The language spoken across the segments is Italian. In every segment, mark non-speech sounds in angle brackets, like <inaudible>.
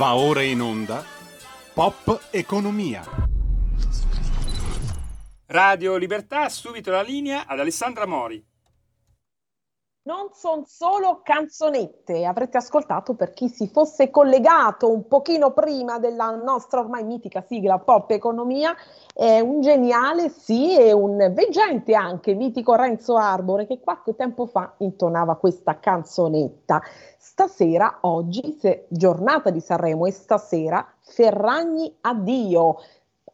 Va ora in onda Pop Economia. Radio Libertà, subito la linea ad Alessandra Mori. Non sono solo canzonette, avrete ascoltato per chi si fosse collegato un pochino prima della nostra ormai mitica sigla Pop Economia, è un geniale, sì, e un veggente anche, mitico Renzo Arbore, che qualche tempo fa intonava questa canzonetta. Stasera, oggi, se, giornata di Sanremo e stasera, Ferragni addio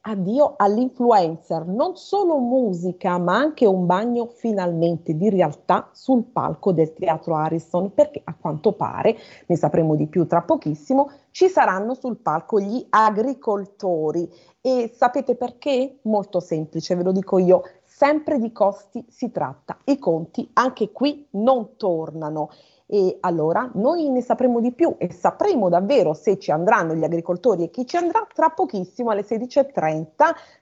addio all'influencer, non solo musica, ma anche un bagno finalmente di realtà sul palco del Teatro Ariston, perché a quanto pare, ne sapremo di più tra pochissimo, ci saranno sul palco gli agricoltori. E sapete perché? Molto semplice, ve lo dico io, sempre di costi si tratta. I conti anche qui non tornano. E allora noi ne sapremo di più e sapremo davvero se ci andranno gli agricoltori e chi ci andrà. Tra pochissimo alle 16.30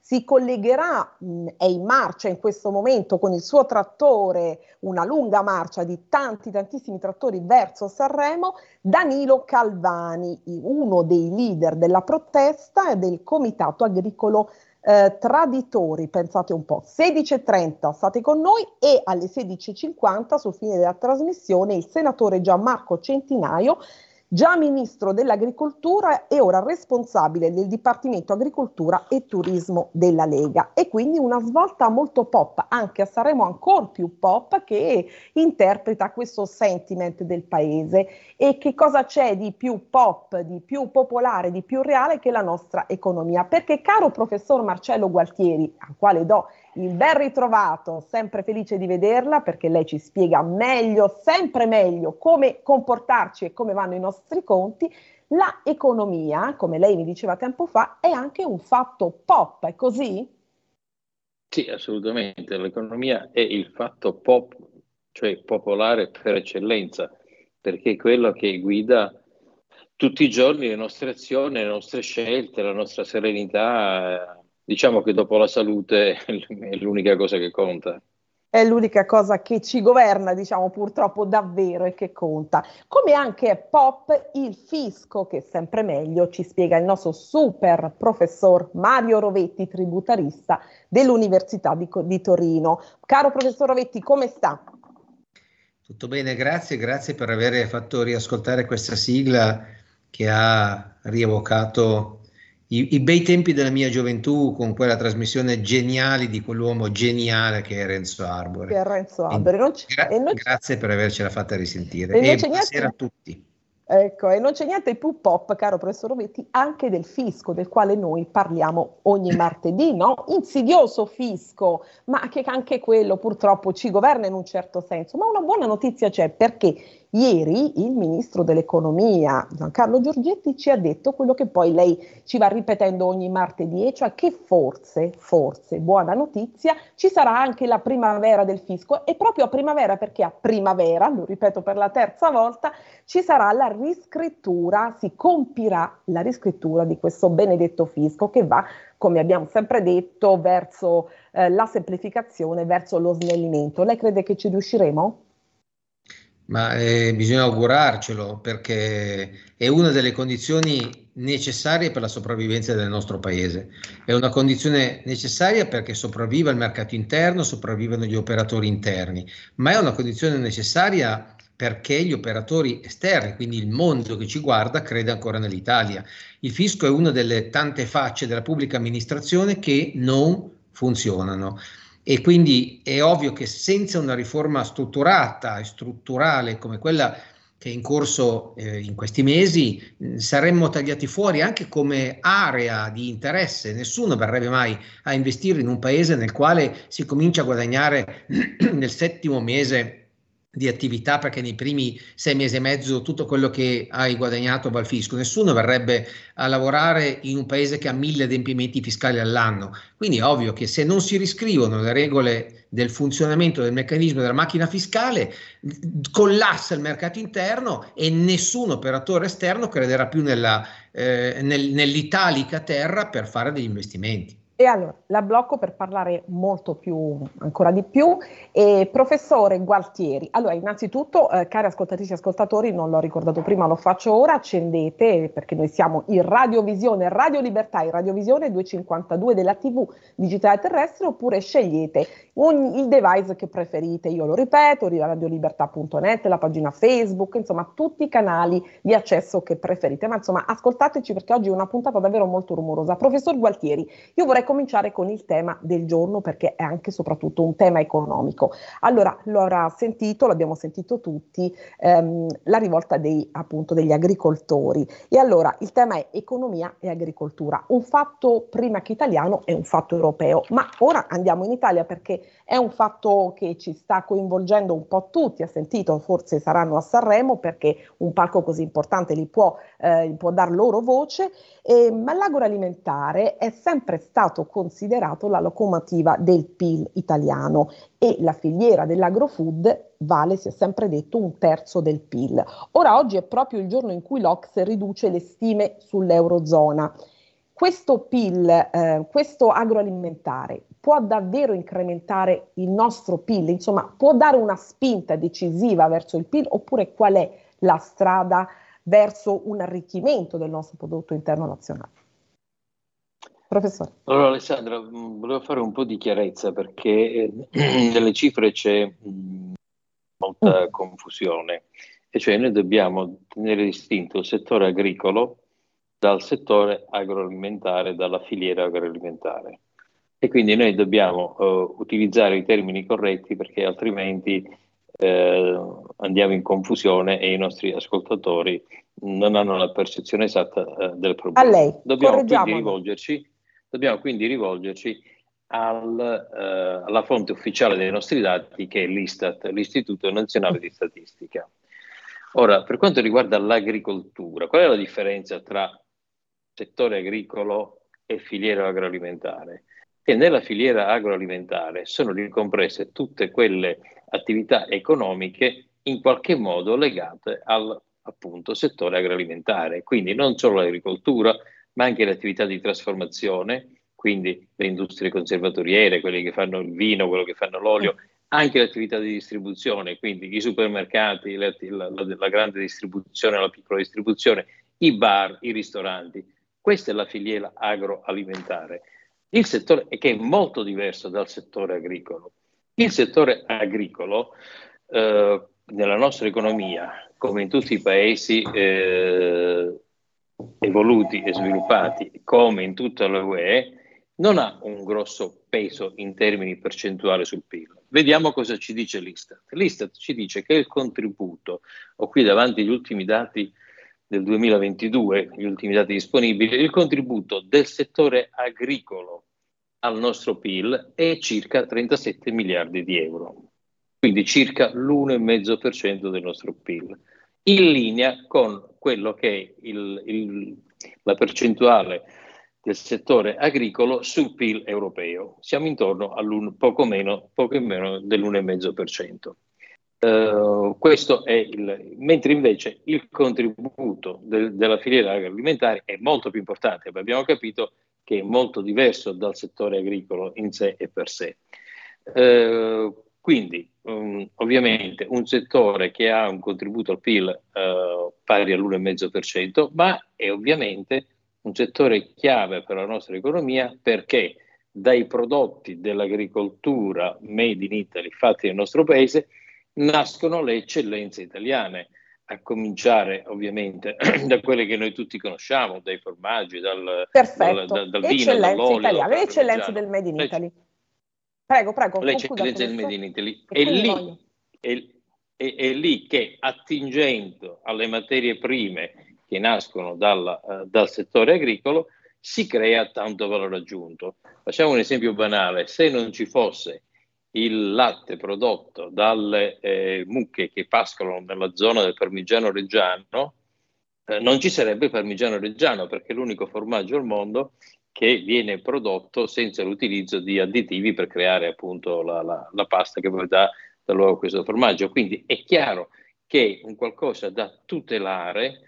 si collegherà, è in marcia in questo momento con il suo trattore, una lunga marcia di tanti tantissimi trattori verso Sanremo, Danilo Calvani, uno dei leader della protesta e del comitato agricolo eh, traditori, pensate un po', 16.30 state con noi e alle 16.50 sul fine della trasmissione il senatore Gianmarco Centinaio già ministro dell'agricoltura e ora responsabile del Dipartimento Agricoltura e Turismo della Lega. E quindi una svolta molto pop, anche a Saremo ancora più pop, che interpreta questo sentiment del paese. E che cosa c'è di più pop, di più popolare, di più reale che la nostra economia? Perché caro professor Marcello Gualtieri, al quale do il ben ritrovato, sempre felice di vederla perché lei ci spiega meglio, sempre meglio, come comportarci e come vanno i nostri conti. La economia, come lei mi diceva tempo fa, è anche un fatto pop, è così? Sì, assolutamente. L'economia è il fatto pop, cioè popolare per eccellenza, perché è quello che guida tutti i giorni le nostre azioni, le nostre scelte, la nostra serenità, diciamo che dopo la salute <laughs> è l'unica cosa che conta. È l'unica cosa che ci governa, diciamo purtroppo davvero e che conta. Come anche pop il fisco, che sempre meglio, ci spiega il nostro super professor Mario Rovetti, tributarista dell'Università di, di Torino. Caro professor Rovetti, come sta? Tutto bene, grazie, grazie per aver fatto riascoltare questa sigla che ha rievocato i, i, bei tempi della mia gioventù con quella trasmissione geniale di quell'uomo geniale che è Renzo Arbore. Che è Renzo Arbore. Gra- grazie per avercela fatta risentire. E, e buonasera niente... a tutti. Ecco, e non c'è niente più pop, caro professor Rovetti, anche del fisco, del quale noi parliamo ogni <laughs> martedì, no? Insidioso fisco, ma che anche quello purtroppo ci governa in un certo senso. Ma una buona notizia c'è perché Ieri il ministro dell'economia Giancarlo Giorgetti ci ha detto quello che poi lei ci va ripetendo ogni martedì, cioè che forse, forse, buona notizia, ci sarà anche la primavera del fisco e proprio a primavera, perché a primavera, lo ripeto per la terza volta, ci sarà la riscrittura, si compirà la riscrittura di questo benedetto fisco che va come abbiamo sempre detto, verso eh, la semplificazione, verso lo snellimento. Lei crede che ci riusciremo? Ma eh, bisogna augurarcelo perché è una delle condizioni necessarie per la sopravvivenza del nostro paese. È una condizione necessaria perché sopravviva il mercato interno, sopravvivano gli operatori interni, ma è una condizione necessaria perché gli operatori esterni, quindi il mondo che ci guarda, crede ancora nell'Italia. Il fisco è una delle tante facce della pubblica amministrazione che non funzionano. E quindi è ovvio che senza una riforma strutturata e strutturale come quella che è in corso eh, in questi mesi, mh, saremmo tagliati fuori anche come area di interesse. Nessuno verrebbe mai a investire in un paese nel quale si comincia a guadagnare <clears throat> nel settimo mese di attività perché nei primi sei mesi e mezzo tutto quello che hai guadagnato va al fisco. Nessuno verrebbe a lavorare in un paese che ha mille adempimenti fiscali all'anno. Quindi è ovvio che se non si riscrivono le regole del funzionamento del meccanismo della macchina fiscale, collassa il mercato interno e nessun operatore esterno crederà più nella, eh, nel, nell'italica terra per fare degli investimenti. E allora la blocco per parlare molto più, ancora di più. E professore Gualtieri, allora innanzitutto, eh, cari ascoltatrici e ascoltatori, non l'ho ricordato prima, lo faccio ora, accendete perché noi siamo in radiovisione, Radio Libertà, in radiovisione 252 della TV digitale terrestre oppure scegliete ogni, il device che preferite, io lo ripeto, radiolibertà.net, la pagina Facebook, insomma tutti i canali di accesso che preferite, ma insomma ascoltateci perché oggi è una puntata davvero molto rumorosa. Professor Gualtieri, io vorrei cominciare con il tema del giorno perché è anche e soprattutto un tema economico. Allora, lo avrà sentito, l'abbiamo sentito tutti, ehm, la rivolta dei, appunto, degli agricoltori. E allora il tema è economia e agricoltura, un fatto prima che italiano è un fatto europeo, ma ora andiamo in Italia perché è un fatto che ci sta coinvolgendo un po' tutti, ha sentito, forse saranno a Sanremo perché un palco così importante li può, eh, può dar loro voce, eh, ma l'agroalimentare è sempre stato considerato la locomotiva del PIL italiano e la filiera dell'agrofood vale, si è sempre detto, un terzo del PIL. Ora oggi è proprio il giorno in cui l'Ox riduce le stime sull'Eurozona. Questo PIL, eh, questo agroalimentare, può davvero incrementare il nostro PIL? Insomma, può dare una spinta decisiva verso il PIL oppure qual è la strada verso un arricchimento del nostro prodotto interno nazionale? Professore. Allora Alessandra, mm, volevo fare un po' di chiarezza perché eh, <clears throat> nelle cifre c'è mm, molta mm. confusione e cioè noi dobbiamo tenere distinto il settore agricolo dal settore agroalimentare, dalla filiera agroalimentare. E quindi noi dobbiamo uh, utilizzare i termini corretti perché altrimenti uh, andiamo in confusione e i nostri ascoltatori non hanno la percezione esatta uh, del problema. A lei, dobbiamo quindi rivolgerci, dobbiamo quindi rivolgerci al, alla fonte ufficiale dei nostri dati che è l'Istat, l'Istituto Nazionale di Statistica. Ora, per quanto riguarda l'agricoltura, qual è la differenza tra settore agricolo e filiera agroalimentare. E nella filiera agroalimentare sono ricomprese tutte quelle attività economiche in qualche modo legate al appunto settore agroalimentare, quindi non solo l'agricoltura, ma anche le attività di trasformazione, quindi le industrie conservatoriere, quelle che fanno il vino, quello che fanno l'olio, anche le attività di distribuzione, quindi i supermercati, la, la, la grande distribuzione, la piccola distribuzione, i bar, i ristoranti. Questa è la filiera agroalimentare. Il settore che è molto diverso dal settore agricolo. Il settore agricolo eh, nella nostra economia, come in tutti i paesi eh, evoluti e sviluppati, come in tutta la UE, non ha un grosso peso in termini percentuali sul PIL. Vediamo cosa ci dice l'Istat. L'Istat ci dice che il contributo, ho qui davanti gli ultimi dati del 2022, gli ultimi dati disponibili, il contributo del settore agricolo al nostro PIL è circa 37 miliardi di euro, quindi circa l'1,5% del nostro PIL, in linea con quello che è il, il, la percentuale del settore agricolo sul PIL europeo. Siamo intorno a poco meno, poco meno dell'1,5%. Uh, questo è il, mentre invece il contributo del, della filiera agroalimentare è molto più importante, abbiamo capito che è molto diverso dal settore agricolo in sé e per sé. Uh, quindi, um, ovviamente, un settore che ha un contributo al PIL uh, pari all'1,5%, ma è ovviamente un settore chiave per la nostra economia perché dai prodotti dell'agricoltura made in Italy fatti nel nostro paese nascono le eccellenze italiane, a cominciare ovviamente <clears throat> da quelle che noi tutti conosciamo, dai formaggi, dal, dal, dal, dal vino, dall'olio. Italiane, le eccellenze del Made in Italy. Prego, prego. Le eccellenze del Made in Italy. E, lì, è, è, è, lì che attingendo alle materie prime che nascono dal, uh, dal settore agricolo si crea tanto valore aggiunto. Facciamo un esempio banale, se non ci fosse il latte prodotto dalle eh, mucche che pascolano nella zona del parmigiano reggiano, eh, non ci sarebbe parmigiano reggiano perché è l'unico formaggio al mondo che viene prodotto senza l'utilizzo di additivi per creare appunto la, la, la pasta che poi dà, dà luogo a questo formaggio. Quindi è chiaro che un qualcosa da tutelare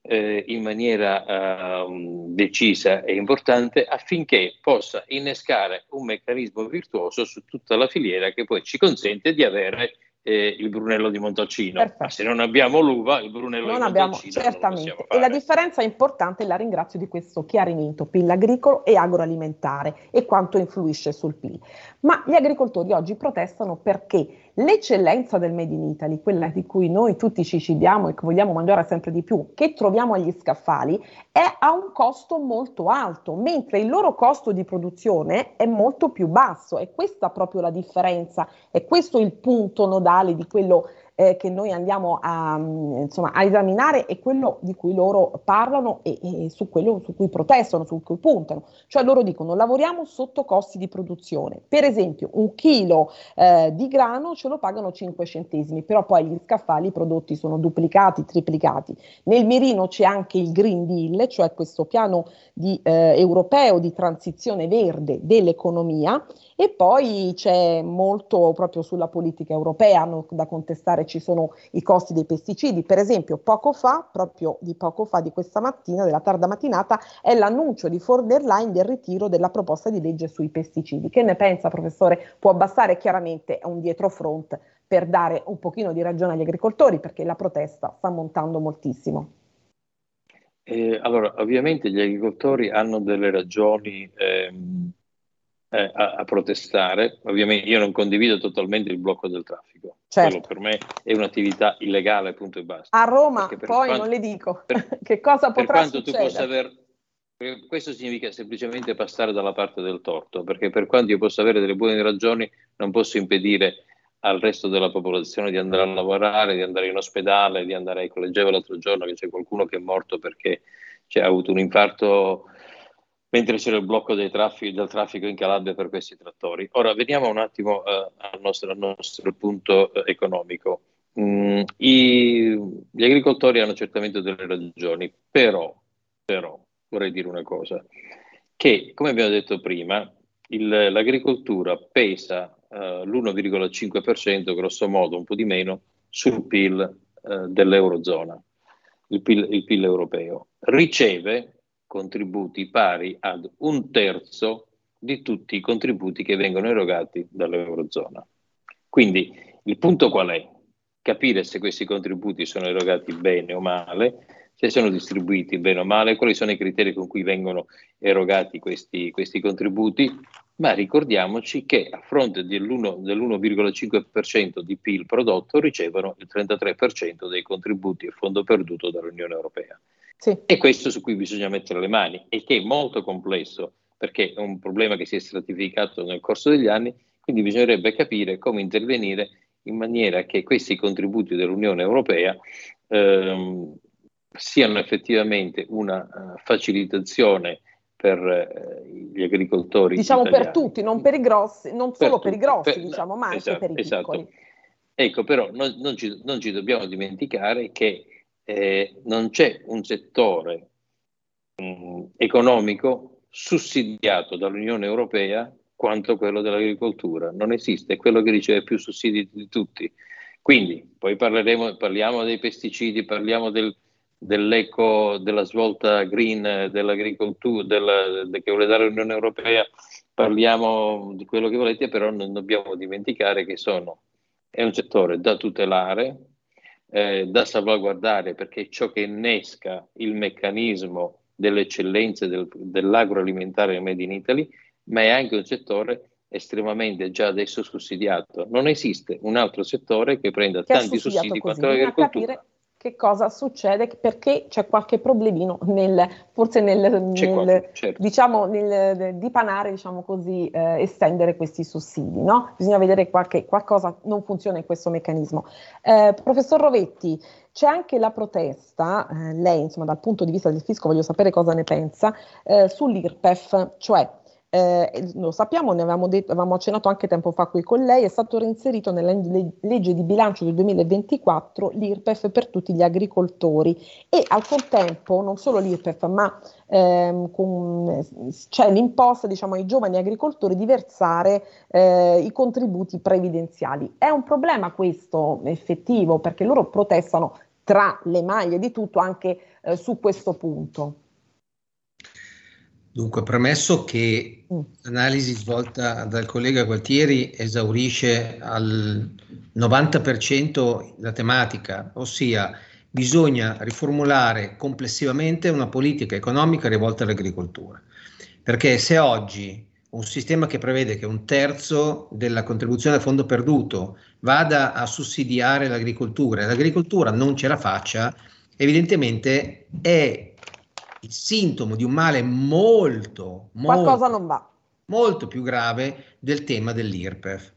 eh, in maniera uh, decisa e importante affinché possa innescare un meccanismo virtuoso su tutta la filiera che poi ci consente di avere eh, il Brunello di Montalcino. Perfetto. Ma se non abbiamo l'uva, il Brunello non di abbiamo, Montalcino certamente. e la differenza importante, la ringrazio di questo chiarimento, PIL agricolo e agroalimentare e quanto influisce sul PIL. Ma gli agricoltori oggi protestano perché l'eccellenza del Made in Italy, quella di cui noi tutti ci cibiamo e che vogliamo mangiare sempre di più, che troviamo agli scaffali, è a un costo molto alto, mentre il loro costo di produzione è molto più basso. E questa proprio la differenza, è questo il punto nodale di quello eh, che noi andiamo a, insomma, a, esaminare è quello di cui loro parlano e, e, su quello su cui protestano, su cui puntano. Cioè loro dicono lavoriamo sotto costi di produzione. Per esempio un chilo eh, di grano ce lo pagano 5 centesimi, però poi gli scaffali i prodotti sono duplicati, triplicati. Nel mirino c'è anche il Green Deal, cioè questo piano di, eh, europeo di transizione verde dell'economia e poi c'è molto proprio sulla politica europea hanno da contestare, ci sono i costi dei pesticidi. Per esempio, poco fa, proprio di poco fa, di questa mattina, della tarda mattinata, è l'annuncio di von der Leyen del ritiro della proposta di legge sui pesticidi. Che ne pensa, professore? Può abbassare chiaramente un dietrofront per dare un pochino di ragione agli agricoltori, perché la protesta sta montando moltissimo. Eh, allora, ovviamente gli agricoltori hanno delle ragioni ehm, eh, a, a, protestare. Ovviamente io non condivido totalmente il blocco del traffico. Certo. Quello per me è un'attività illegale, punto e basta. A Roma, poi quanto, non le dico <laughs> per, <laughs> che cosa potrà succedere. Aver, questo significa semplicemente passare dalla parte del torto, perché per quanto io possa avere delle buone ragioni, non posso impedire al resto della popolazione di andare a lavorare, di andare in ospedale, di andare, ecco, leggevo l'altro giorno che c'è qualcuno che è morto perché cioè, ha avuto un infarto mentre c'era il blocco traffici, del traffico in Calabria per questi trattori. Ora veniamo un attimo eh, al, nostro, al, nostro, punto eh, economico. Mm, i, gli agricoltori hanno certamente delle ragioni, però, però vorrei dire una cosa, che come abbiamo detto prima, il, l'agricoltura pesa eh, l'1,5%, grosso modo, un po' di meno, sul PIL eh, dell'Eurozona, il PIL, il PIL europeo. Riceve contributi pari ad un terzo di tutti i contributi che vengono erogati dall'Eurozona. Quindi il punto qual è? Capire se questi contributi sono erogati bene o male, se sono distribuiti bene o male, quali sono i criteri con cui vengono erogati questi, questi contributi, ma ricordiamoci che a fronte dell'1, dell'1,5% di PIL prodotto ricevono il 33% dei contributi a fondo perduto dall'Unione Europea. Sì. E questo su cui bisogna mettere le mani e che è molto complesso perché è un problema che si è stratificato nel corso degli anni, quindi bisognerebbe capire come intervenire in maniera che questi contributi dell'Unione Europea ehm, siano effettivamente una uh, facilitazione per uh, gli agricoltori. Diciamo italiani. per tutti, non per i grossi, non per solo tutti, per i grossi, per, diciamo, ma esatto, anche per i esatto. piccoli. Ecco, però non, non, ci, non ci dobbiamo dimenticare che eh, non c'è un settore mh, mm, economico sussidiato dall'Unione Europea quanto quello dell'agricoltura. Non esiste, è quello che riceve più sussidi di tutti. Quindi poi parleremo, parliamo dei pesticidi, parliamo del, dell'eco, della svolta green dell'agricoltura della, che vuole dare l'Unione Europea, parliamo di quello che volete, però non dobbiamo dimenticare che sono, è un settore da tutelare, eh, da salvaguardare perché è ciò che innesca il meccanismo delle eccellenze del, dell'agroalimentare made in Italy, ma è anche un settore estremamente già adesso sussidiato. Non esiste un altro settore che prenda che tanti sussidi quanto l'agricoltura che cosa succede, perché c'è qualche problemino nel, forse nel, nel certo. diciamo, nel dipanare, diciamo così, eh, estendere questi sussidi, no? Bisogna vedere qualche, qualcosa non funziona in questo meccanismo. Eh, professor Rovetti, c'è anche la protesta, eh, lei insomma dal punto di vista del fisco voglio sapere cosa ne pensa, eh, sull'IRPEF, cioè eh, lo sappiamo, ne avevamo, detto, avevamo, accennato anche tempo fa qui con lei, è stato reinserito nella legge di bilancio del 2024 l'IRPEF per tutti gli agricoltori e al contempo non solo l'IRPEF ma ehm, con, c'è l'imposta diciamo, ai giovani agricoltori di versare eh, i contributi previdenziali. È un problema questo effettivo perché loro protestano tra le maglie di tutto anche eh, su questo punto. Dunque, premesso che mm. l'analisi svolta dal collega Gualtieri esaurisce al 90% la tematica, ossia bisogna riformulare complessivamente una politica economica rivolta all'agricoltura. Perché se oggi un sistema che prevede che un terzo della contribuzione a fondo perduto vada a sussidiare l'agricoltura e l'agricoltura non ce la faccia, evidentemente è il sintomo di un male molto, molto, molto più grave del tema dell'IRPEF.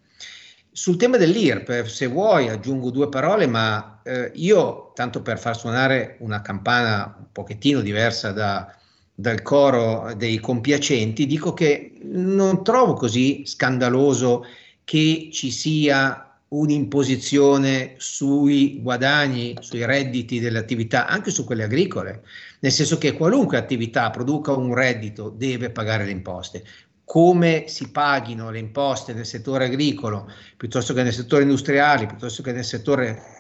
Sul tema dell'IRPEF, se vuoi, aggiungo due parole, ma eh, io, tanto per far suonare una campana un pochettino diversa da, dal coro dei compiacenti, dico che non trovo così scandaloso che ci sia un'imposizione sui guadagni, sui redditi delle attività, anche su quelle agricole, nel senso che qualunque attività produca un reddito deve pagare le imposte. Come si paghino le imposte nel settore agricolo piuttosto che nel settore industriale, piuttosto che nel settore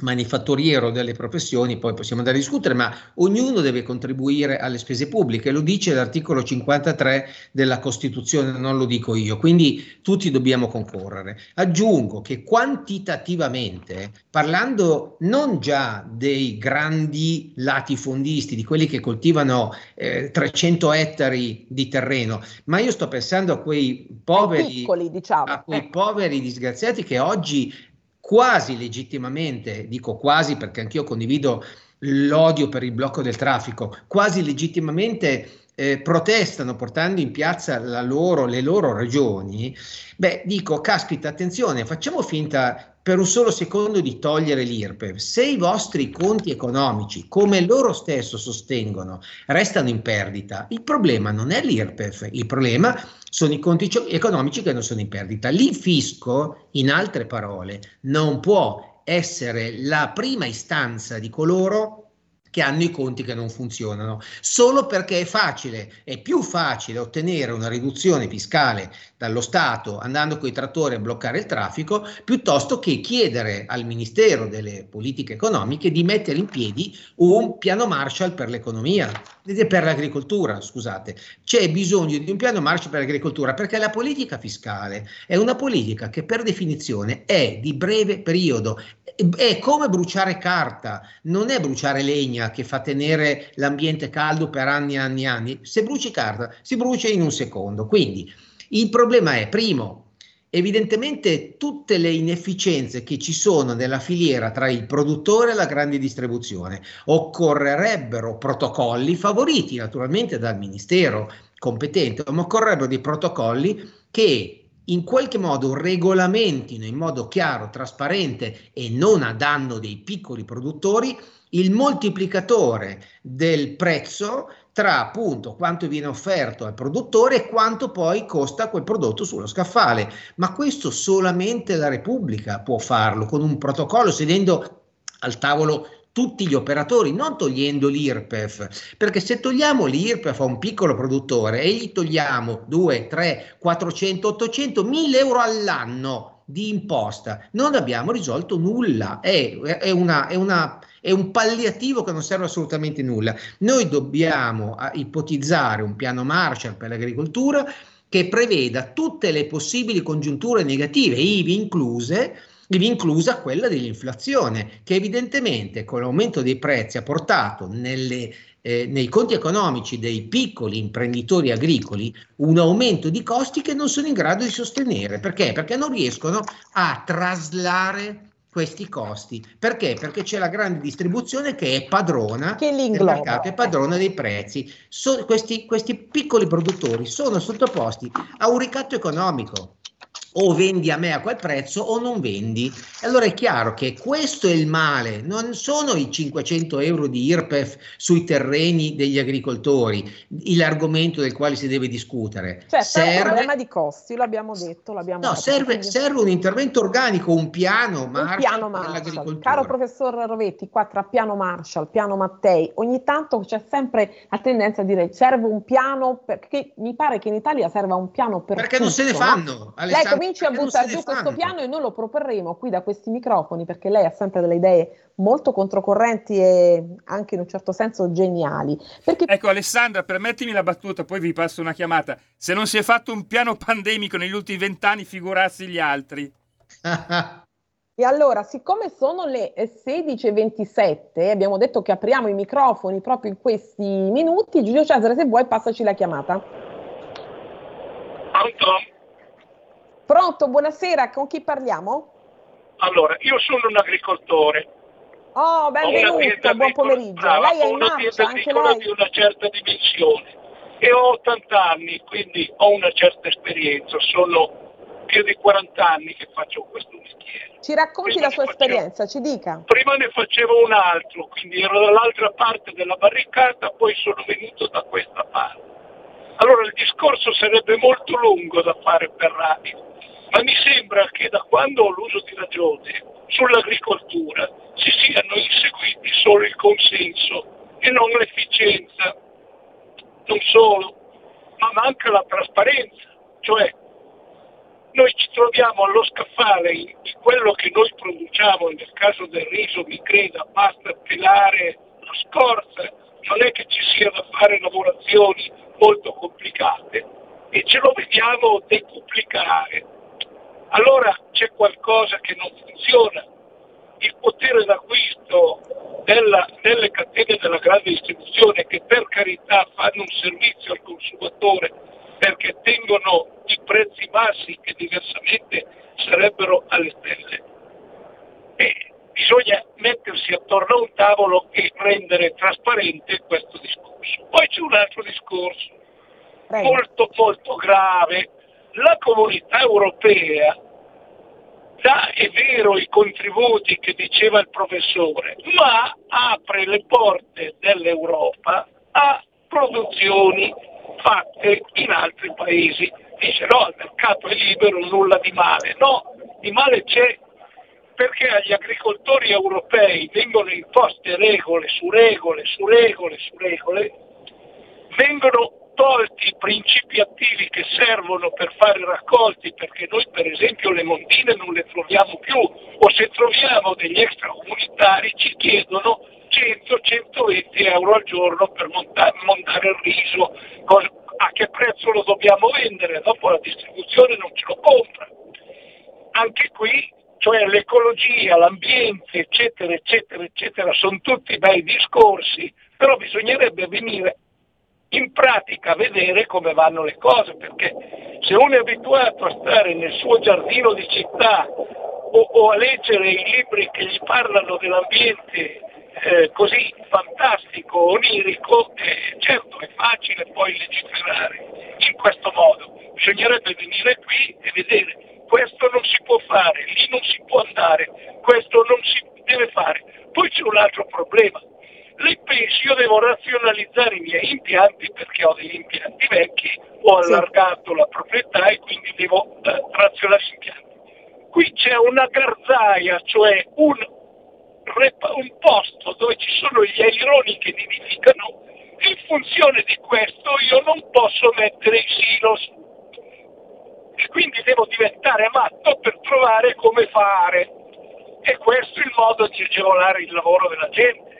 manifatturiero delle professioni, poi possiamo andare a discutere, ma ognuno deve contribuire alle spese pubbliche, lo dice l'articolo 53 della Costituzione, non lo dico io, quindi tutti dobbiamo concorrere. Aggiungo che quantitativamente, parlando non già dei grandi latifondisti, di quelli che coltivano eh, 300 ettari di terreno, ma io sto pensando a quei poveri, piccoli, diciamo. a quei poveri disgraziati che oggi quasi legittimamente, dico quasi perché anch'io condivido l'odio per il blocco del traffico, quasi legittimamente eh, protestano portando in piazza loro, le loro ragioni, beh, dico, caspita, attenzione, facciamo finta per un solo secondo di togliere l'IRPEF. Se i vostri conti economici, come loro stesso sostengono, restano in perdita, il problema non è l'IRPEF, il problema sono i conti economici che non sono in perdita. Il fisco, in altre parole, non può essere la prima istanza di coloro che hanno i conti che non funzionano, solo perché è facile, è più facile ottenere una riduzione fiscale dallo Stato andando con i trattori a bloccare il traffico, piuttosto che chiedere al Ministero delle Politiche Economiche di mettere in piedi un piano Marshall per l'economia, per l'agricoltura, scusate. C'è bisogno di un piano Marshall per l'agricoltura perché la politica fiscale è una politica che per definizione è di breve periodo, è come bruciare carta, non è bruciare legna che fa tenere l'ambiente caldo per anni e anni e anni. Se bruci carta, si brucia in un secondo. Quindi il problema è, primo, evidentemente tutte le inefficienze che ci sono nella filiera tra il produttore e la grande distribuzione. Occorrerebbero protocolli favoriti naturalmente dal Ministero competente, ma occorrerebbero dei protocolli che in qualche modo regolamentino in modo chiaro, trasparente e non a danno dei piccoli produttori il moltiplicatore del prezzo tra appunto quanto viene offerto al produttore e quanto poi costa quel prodotto sullo scaffale. Ma questo solamente la Repubblica può farlo con un protocollo sedendo al tavolo tutti gli operatori, non togliendo l'IRPEF, perché se togliamo l'IRPEF a un piccolo produttore e gli togliamo 2, 3, 400, 800, 1000 euro all'anno di imposta, non abbiamo risolto nulla, è, è, una, è, una, è un palliativo che non serve assolutamente nulla. Noi dobbiamo ipotizzare un piano Marshall per l'agricoltura che preveda tutte le possibili congiunture negative, ivi incluse inclusa quella dell'inflazione, che evidentemente con l'aumento dei prezzi ha portato nelle, eh, nei conti economici dei piccoli imprenditori agricoli un aumento di costi che non sono in grado di sostenere. Perché? Perché non riescono a traslare questi costi. Perché? Perché c'è la grande distribuzione che è padrona che del mercato, è padrona dei prezzi. So, questi, questi piccoli produttori sono sottoposti a un ricatto economico o vendi a me a quel prezzo o non vendi. Allora è chiaro che questo è il male, non sono i 500 euro di IRPEF sui terreni degli agricoltori, l'argomento del quale si deve discutere. Cioè, serve un problema di costi, l'abbiamo detto, l'abbiamo No, detto, serve, quindi... serve, un intervento organico, un piano un Marshall, piano Marshall. Caro professor Rovetti, qua tra piano Marshall, piano Mattei, ogni tanto c'è sempre la tendenza a dire serve un piano, perché mi pare che in Italia serva un piano per Perché tutto, non se ne fanno, no? Alessandro. Ecco, cominci a buttare giù questo piano e noi lo proporremo qui da questi microfoni perché lei ha sempre delle idee molto controcorrenti e anche in un certo senso geniali. Perché... Ecco Alessandra, permettimi la battuta, poi vi passo una chiamata. Se non si è fatto un piano pandemico negli ultimi vent'anni, figurarsi gli altri. <laughs> E allora, siccome sono le 16.27, abbiamo detto che apriamo i microfoni proprio in questi minuti, Giulio Cesare, se vuoi, passaci la chiamata. Pronto? Pronto, buonasera, con chi parliamo? Allora, io sono un agricoltore. Oh, benvenuto, buon pomeriggio. Brava, lei è in marcia, anche lei? di una certa dimensione e ho 80 anni, quindi ho una certa esperienza, sono più di 40 anni che faccio questo mestiere. Ci racconti prima la sua facevo, esperienza, ci dica. Prima ne facevo un altro, quindi ero dall'altra parte della barricata, poi sono venuto da questa parte. Allora il discorso sarebbe molto lungo da fare per radio, ma mi sembra che da quando ho l'uso di ragione sull'agricoltura si siano inseguiti solo il consenso e non l'efficienza. Non solo, ma manca la trasparenza, cioè noi ci troviamo allo scaffale di quello che noi produciamo, nel caso del riso mi creda, basta pelare la scorza, non è che ci sia da fare lavorazioni molto complicate e ce lo vediamo decuplicare. Allora c'è qualcosa che non funziona. Il potere d'acquisto della, delle catene della grande distribuzione che per carità fanno un servizio al consumatore perché tengono i prezzi bassi che diversamente sarebbero alle stelle. E bisogna mettersi attorno a un tavolo e rendere trasparente questo discorso. Poi c'è un altro discorso Prego. molto molto grave. La comunità europea dà, è vero, i contributi che diceva il professore, ma apre le porte dell'Europa a produzioni fatte in altri paesi. Dice no, il mercato è libero, nulla di male. No, di male c'è perché agli agricoltori europei vengono imposte regole su regole su regole su regole, vengono tolti i principi attivi che servono per fare raccolti, perché noi per esempio le mondine non le troviamo più, o se troviamo degli extracomunitari ci chiedono 100-120 euro al giorno per montare, montare il riso, a che prezzo lo dobbiamo vendere, dopo la distribuzione non ce lo compra. Anche qui, cioè l'ecologia, l'ambiente, eccetera, eccetera, eccetera, sono tutti bei discorsi, però bisognerebbe venire in pratica vedere come vanno le cose, perché se uno è abituato a stare nel suo giardino di città o, o a leggere i libri che gli parlano dell'ambiente eh, così fantastico, onirico, eh, certo è facile poi legiferare in questo modo. Bisognerebbe venire qui e vedere questo non si può fare, lì non si può andare, questo non si deve fare. Poi c'è un altro problema. Lei pensi io devo razionalizzare i miei impianti perché ho degli impianti vecchi, ho allargato la proprietà e quindi devo eh, razionalizzare gli impianti. Qui c'è una garzaia, cioè un un posto dove ci sono gli aironi che nidificano, in funzione di questo io non posso mettere i silos. E quindi devo diventare matto per trovare come fare. E questo è il modo di agevolare il lavoro della gente.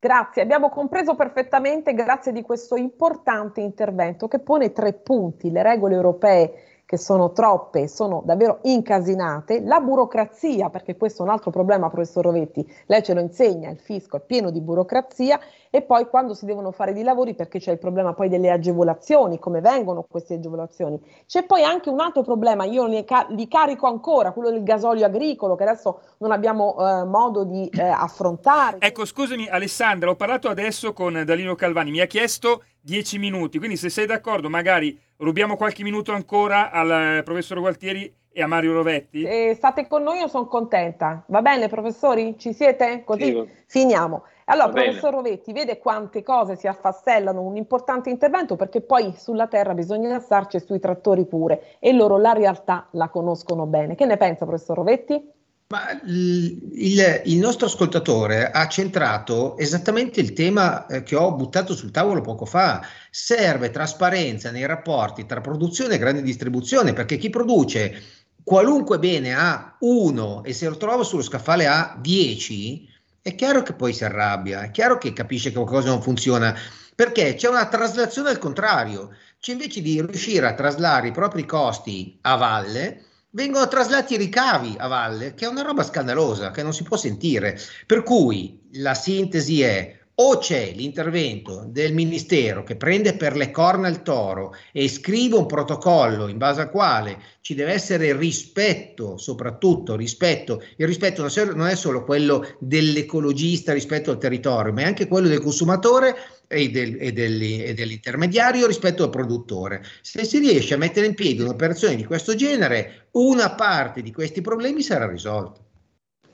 Grazie, abbiamo compreso perfettamente grazie di questo importante intervento che pone tre punti, le regole europee che sono troppe, sono davvero incasinate, la burocrazia, perché questo è un altro problema, professor Rovetti, lei ce lo insegna, il fisco è pieno di burocrazia e poi quando si devono fare dei lavori perché c'è il problema poi delle agevolazioni, come vengono queste agevolazioni. C'è poi anche un altro problema, io li, ca- li carico ancora, quello del gasolio agricolo che adesso non abbiamo eh, modo di eh, affrontare. Ecco, scusami Alessandra, ho parlato adesso con Dalino Calvani, mi ha chiesto 10 minuti, quindi se sei d'accordo magari rubiamo qualche minuto ancora al eh, professor Gualtieri e a Mario Rovetti. Eh, state con noi, io sono contenta. Va bene, professori? Ci siete? Così sì. finiamo. Allora, Va professor bene. Rovetti, vede quante cose si affastellano, un importante intervento perché poi sulla terra bisogna starci sui trattori pure e loro la realtà la conoscono bene. Che ne pensa, professor Rovetti? Ma il, il, nostro ascoltatore ha centrato esattamente il tema eh, che ho buttato sul tavolo poco fa. Serve trasparenza nei rapporti tra produzione e grande distribuzione, perché chi produce qualunque bene a 1 e se lo trova sullo scaffale a 10, è chiaro che poi si arrabbia, è chiaro che capisce che qualcosa non funziona, perché c'è una traslazione al contrario. Cioè invece di riuscire a traslare i propri costi a valle, vengono traslati i ricavi a valle, che è una roba scandalosa, che non si può sentire. Per cui la sintesi è o c'è l'intervento del ministero che prende per le corna il toro e scrive un protocollo in base al quale ci deve essere rispetto, soprattutto rispetto, il rispetto non è solo quello dell'ecologista rispetto al territorio, ma è anche quello del consumatore e, del, e, degli, e, dell'intermediario rispetto al produttore. Se si riesce a mettere in piedi un'operazione di questo genere, una parte di questi problemi sarà risolta.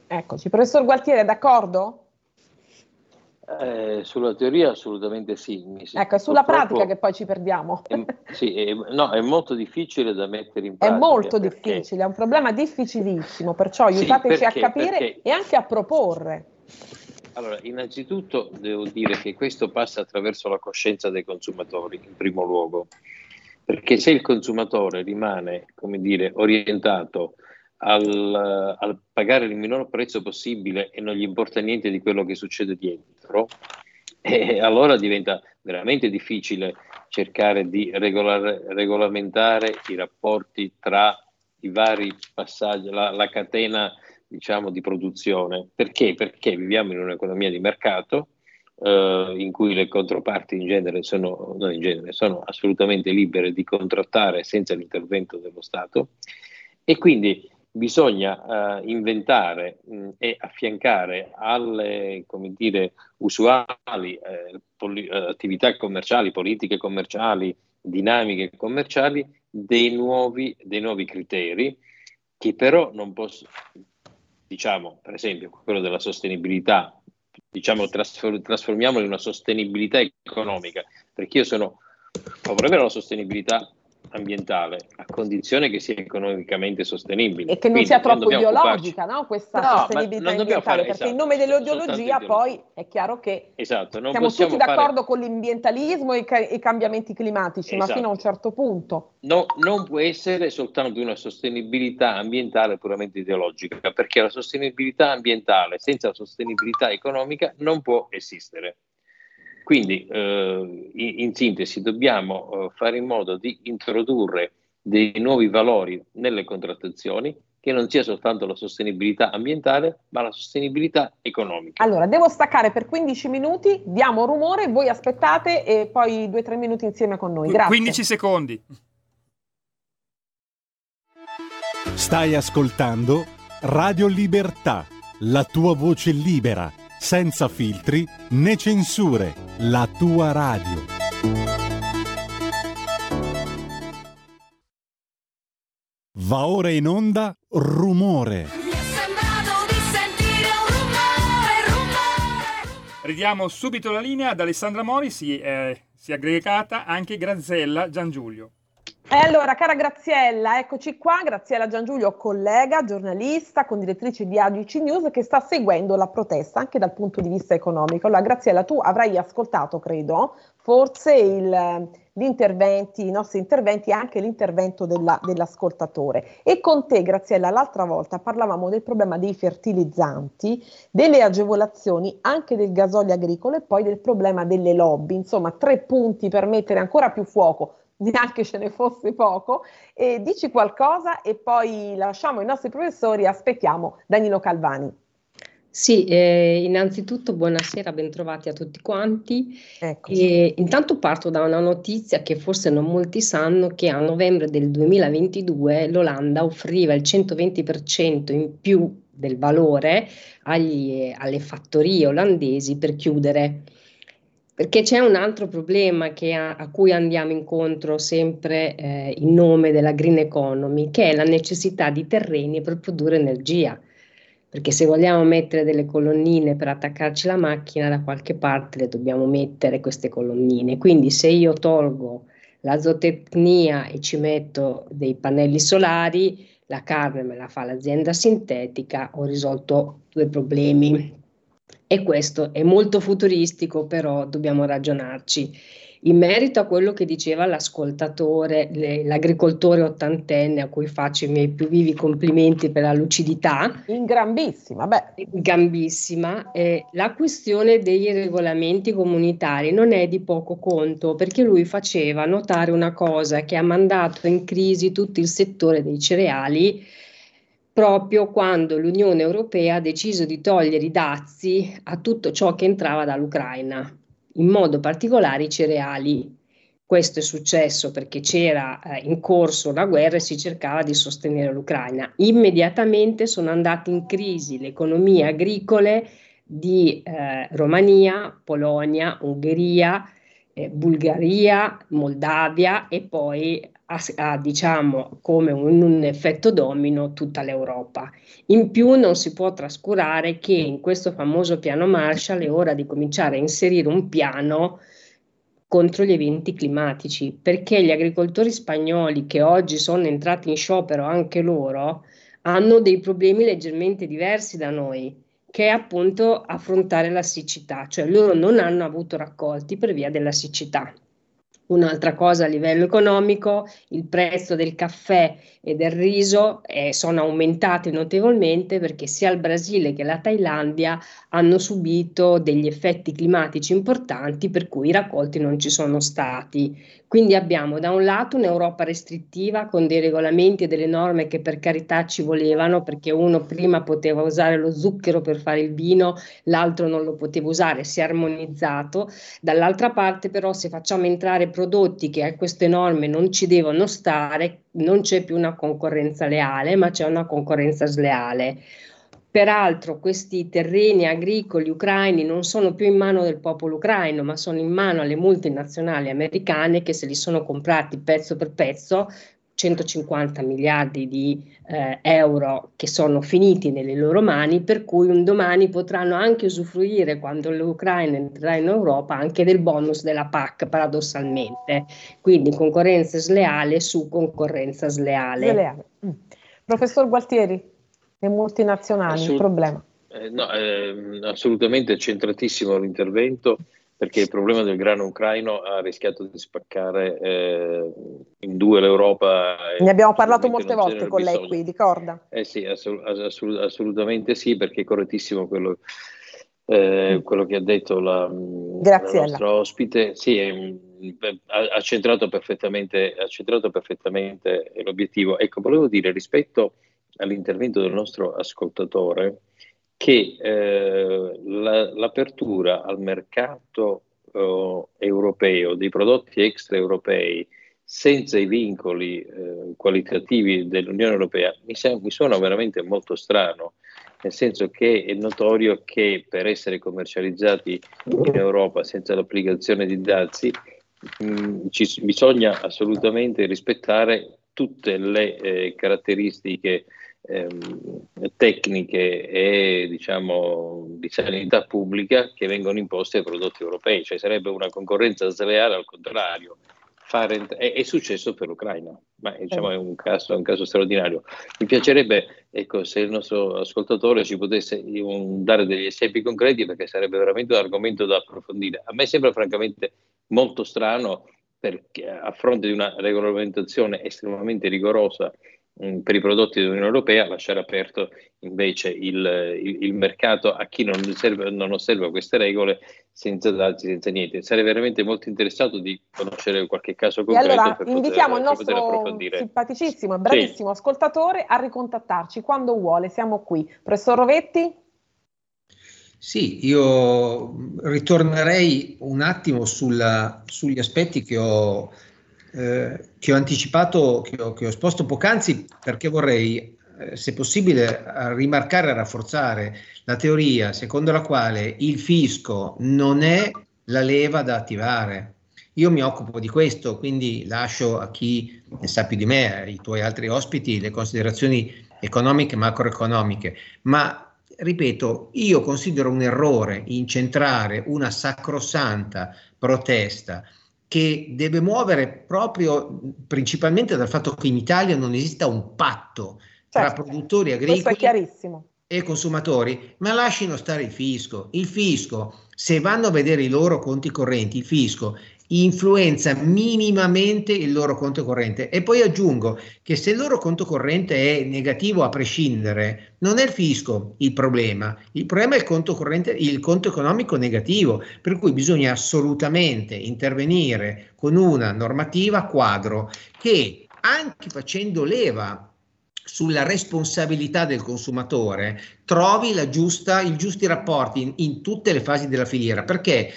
Eccoci, professor Gualtieri, d'accordo? Eh, sulla teoria assolutamente sì. ecco, è sulla pratica che poi ci perdiamo. È, sì, è, no, è molto difficile da mettere in pratica. È molto perché... difficile, è un problema difficilissimo, perciò aiutateci sì, perché, a capire perché... e anche a proporre. Allora, innanzitutto devo dire che questo passa attraverso la coscienza dei consumatori, in primo luogo, perché se il consumatore rimane, come dire, orientato al, al, pagare il minor prezzo possibile e non gli importa niente di quello che succede dietro, <laughs> e allora diventa veramente difficile cercare di regolar, regolamentare i rapporti tra i vari passaggi, la, la catena diciamo, di produzione. Perché? Perché viviamo in un'economia di mercato eh, in cui le controparti in genere sono, in genere, sono assolutamente libere di contrattare senza l'intervento dello Stato e quindi bisogna uh, inventare mh, e affiancare alle dire, usuali eh, poli- eh, attività commerciali, politiche commerciali, dinamiche commerciali, dei nuovi, dei nuovi criteri che però non possono, diciamo per esempio quello della sostenibilità, diciamo trasfor- trasformiamolo in una sostenibilità economica, perché io sono favorevole alla sostenibilità ambientale a condizione che sia economicamente sostenibile. E che non Quindi, sia troppo ideologica no? questa no, sostenibilità ambientale, fare, perché esatto, in nome dell'ideologia poi è chiaro che esatto, siamo tutti d'accordo fare... con l'ambientalismo e i cambiamenti climatici, esatto. ma fino a un esatto. certo punto. No, non può essere soltanto una sostenibilità ambientale puramente ideologica, perché la sostenibilità ambientale senza la sostenibilità economica non può esistere. Quindi, eh, in, in, sintesi, dobbiamo eh, fare in modo di introdurre dei nuovi valori nelle contrattazioni che non sia soltanto la sostenibilità ambientale, ma la sostenibilità economica. Allora, devo staccare per 15 minuti, diamo rumore, voi aspettate e poi 2-3 minuti insieme con noi. Grazie. 15 secondi. Stai ascoltando Radio Libertà, la tua voce libera senza filtri né censure, la tua radio. Va ora in onda rumore. Ridiamo subito la linea ad Alessandra Mori, si è, si è aggregata anche Grazella Giangiulio. E allora, cara Graziella, eccoci qua. Graziella Giangiulio, collega, giornalista, condirettrice di AGC News, che sta seguendo la protesta anche dal punto di vista economico. Allora, Graziella, tu avrai ascoltato, credo, forse il, i nostri interventi e anche l'intervento della, dell'ascoltatore. E con te, Graziella, l'altra volta parlavamo del problema dei fertilizzanti, delle agevolazioni, anche del gasolio agricolo e poi del problema delle lobby. Insomma, tre punti per mettere ancora più fuoco neanche ce ne fosse poco, e dici qualcosa e poi lasciamo i nostri professori, aspettiamo Danilo Calvani. Sì, eh, innanzitutto buonasera, bentrovati a tutti quanti. E intanto parto da una notizia che forse non molti sanno, che a novembre del 2022 l'Olanda offriva il 120% in più del valore agli, alle fattorie olandesi per chiudere perché c'è un altro problema a, a, cui andiamo incontro sempre eh, in nome della green economy, che è la necessità di terreni per produrre energia. Perché se vogliamo mettere delle colonnine per attaccarci la macchina, da qualche parte le dobbiamo mettere queste colonnine. Quindi se io tolgo la zootecnia e ci metto dei pannelli solari, la carne me la fa l'azienda sintetica, ho risolto due problemi. E questo è molto futuristico, però dobbiamo ragionarci. In merito a quello che diceva l'ascoltatore, l'agricoltore ottantenne, a cui faccio i miei più vivi complimenti per la lucidità. In gambissima, beh. In gambissima. Eh, la questione dei regolamenti comunitari non è di poco conto, perché lui faceva notare una cosa che ha mandato in crisi tutto il settore dei cereali proprio quando l'Unione Europea ha deciso di togliere i dazi a tutto ciò che entrava dall'Ucraina in modo particolare i cereali. Questo è successo perché c'era eh, in corso la guerra e si cercava di sostenere l'Ucraina. Immediatamente sono andate in crisi le economie agricole di eh, Romania, Polonia, Ungheria, eh, Bulgaria, Moldavia e poi a, a, diciamo come un, un, effetto domino tutta l'Europa. In più non si può trascurare che in questo famoso piano Marshall è ora di cominciare a inserire un piano contro gli eventi climatici, perché gli agricoltori spagnoli che oggi sono entrati in sciopero anche loro hanno dei problemi leggermente diversi da noi, che è appunto affrontare la siccità, cioè loro non hanno avuto raccolti per via della siccità. Un'altra cosa a livello economico, il prezzo del caffè e del riso eh, sono aumentati notevolmente perché sia il Brasile che la Thailandia hanno subito degli effetti climatici importanti per cui i raccolti non ci sono stati. Quindi abbiamo da un lato un'Europa restrittiva con dei regolamenti e delle norme che per carità ci volevano perché uno prima poteva usare lo zucchero per fare il vino, l'altro non lo poteva usare, si è armonizzato. Dall'altra parte però se facciamo entrare prodotti che a queste norme non ci devono stare, non c'è più una concorrenza leale, ma c'è una concorrenza sleale. Peraltro questi terreni agricoli ucraini non sono più in mano del popolo ucraino, ma sono in mano alle multinazionali americane che se li sono comprati pezzo per pezzo 150 miliardi di eh, euro che sono finiti nelle loro mani, per cui un domani potranno anche usufruire, quando l'Ucraina entrerà in Europa, anche del bonus della PAC, paradossalmente. Quindi concorrenza sleale su concorrenza sleale. sleale. Mm. Professor Gualtieri le multinazionali, Assolut- il problema. Eh, no, eh, assolutamente centratissimo l'intervento perché il problema del grano ucraino ha rischiato di spaccare eh, in due l'Europa. Ne abbiamo parlato molte volte con lei qui, ricorda? Eh sì, assolut- assolut- assolutamente sì, perché è correttissimo quello, eh, quello che ha detto la, la nostra ospite. Sì, è, ha, centrato perfettamente, ha centrato perfettamente l'obiettivo. Ecco, volevo dire rispetto all'intervento del nostro ascoltatore che eh, la, l'apertura al mercato eh, europeo dei prodotti extraeuropei senza i vincoli eh, qualitativi dell'Unione Europea mi, sem- mi suona veramente molto strano, nel senso che è notorio che per essere commercializzati in Europa senza l'applicazione di dazi mh, ci, bisogna assolutamente rispettare tutte le eh, caratteristiche ehm, tecniche e diciamo di sanità pubblica che vengono imposte ai prodotti europei, cioè sarebbe una concorrenza sleale al contrario. Fare, è, è, successo per l'Ucraina, ma diciamo, è un caso, un caso, straordinario. Mi piacerebbe ecco, se il nostro ascoltatore ci potesse un, dare degli esempi concreti perché sarebbe veramente un argomento da approfondire. A me sembra francamente molto strano perché a fronte di una regolamentazione estremamente rigorosa per i prodotti dell'Unione Europea, lasciare aperto invece il, il, il mercato a chi non, serve, non, osserva queste regole senza dazi, senza niente. Sarei veramente molto interessato di conoscere qualche caso concreto. E allora invitiamo poter, il nostro simpaticissimo e bravissimo sì. ascoltatore a ricontattarci quando vuole, siamo qui. Professor Rovetti? Sì, io ritornerei un attimo sulla, sugli aspetti che ho eh, che ho anticipato, che ho, che ho esposto poc'anzi, perché vorrei, eh, se possibile, rimarcare e rafforzare la teoria secondo la quale il fisco non è la leva da attivare. Io mi occupo di questo, quindi lascio a chi ne sa più di me, ai tuoi altri ospiti, le considerazioni economiche e macroeconomiche, ma ripeto, io considero un errore incentrare una sacrosanta protesta che deve muovere proprio principalmente dal fatto che in Italia non esista un patto certo. tra produttori agricoli e consumatori, ma lasciano stare il fisco. Il fisco, se vanno a vedere i loro conti correnti, il fisco influenza minimamente il loro conto corrente. E poi aggiungo che se il loro conto corrente è negativo a prescindere, non è il fisco il problema, il problema è il conto corrente, il conto economico negativo, per cui bisogna assolutamente intervenire con una normativa quadro che anche facendo leva sulla responsabilità del consumatore trovi giusta, i giusti rapporti in, in, tutte le fasi della filiera, perché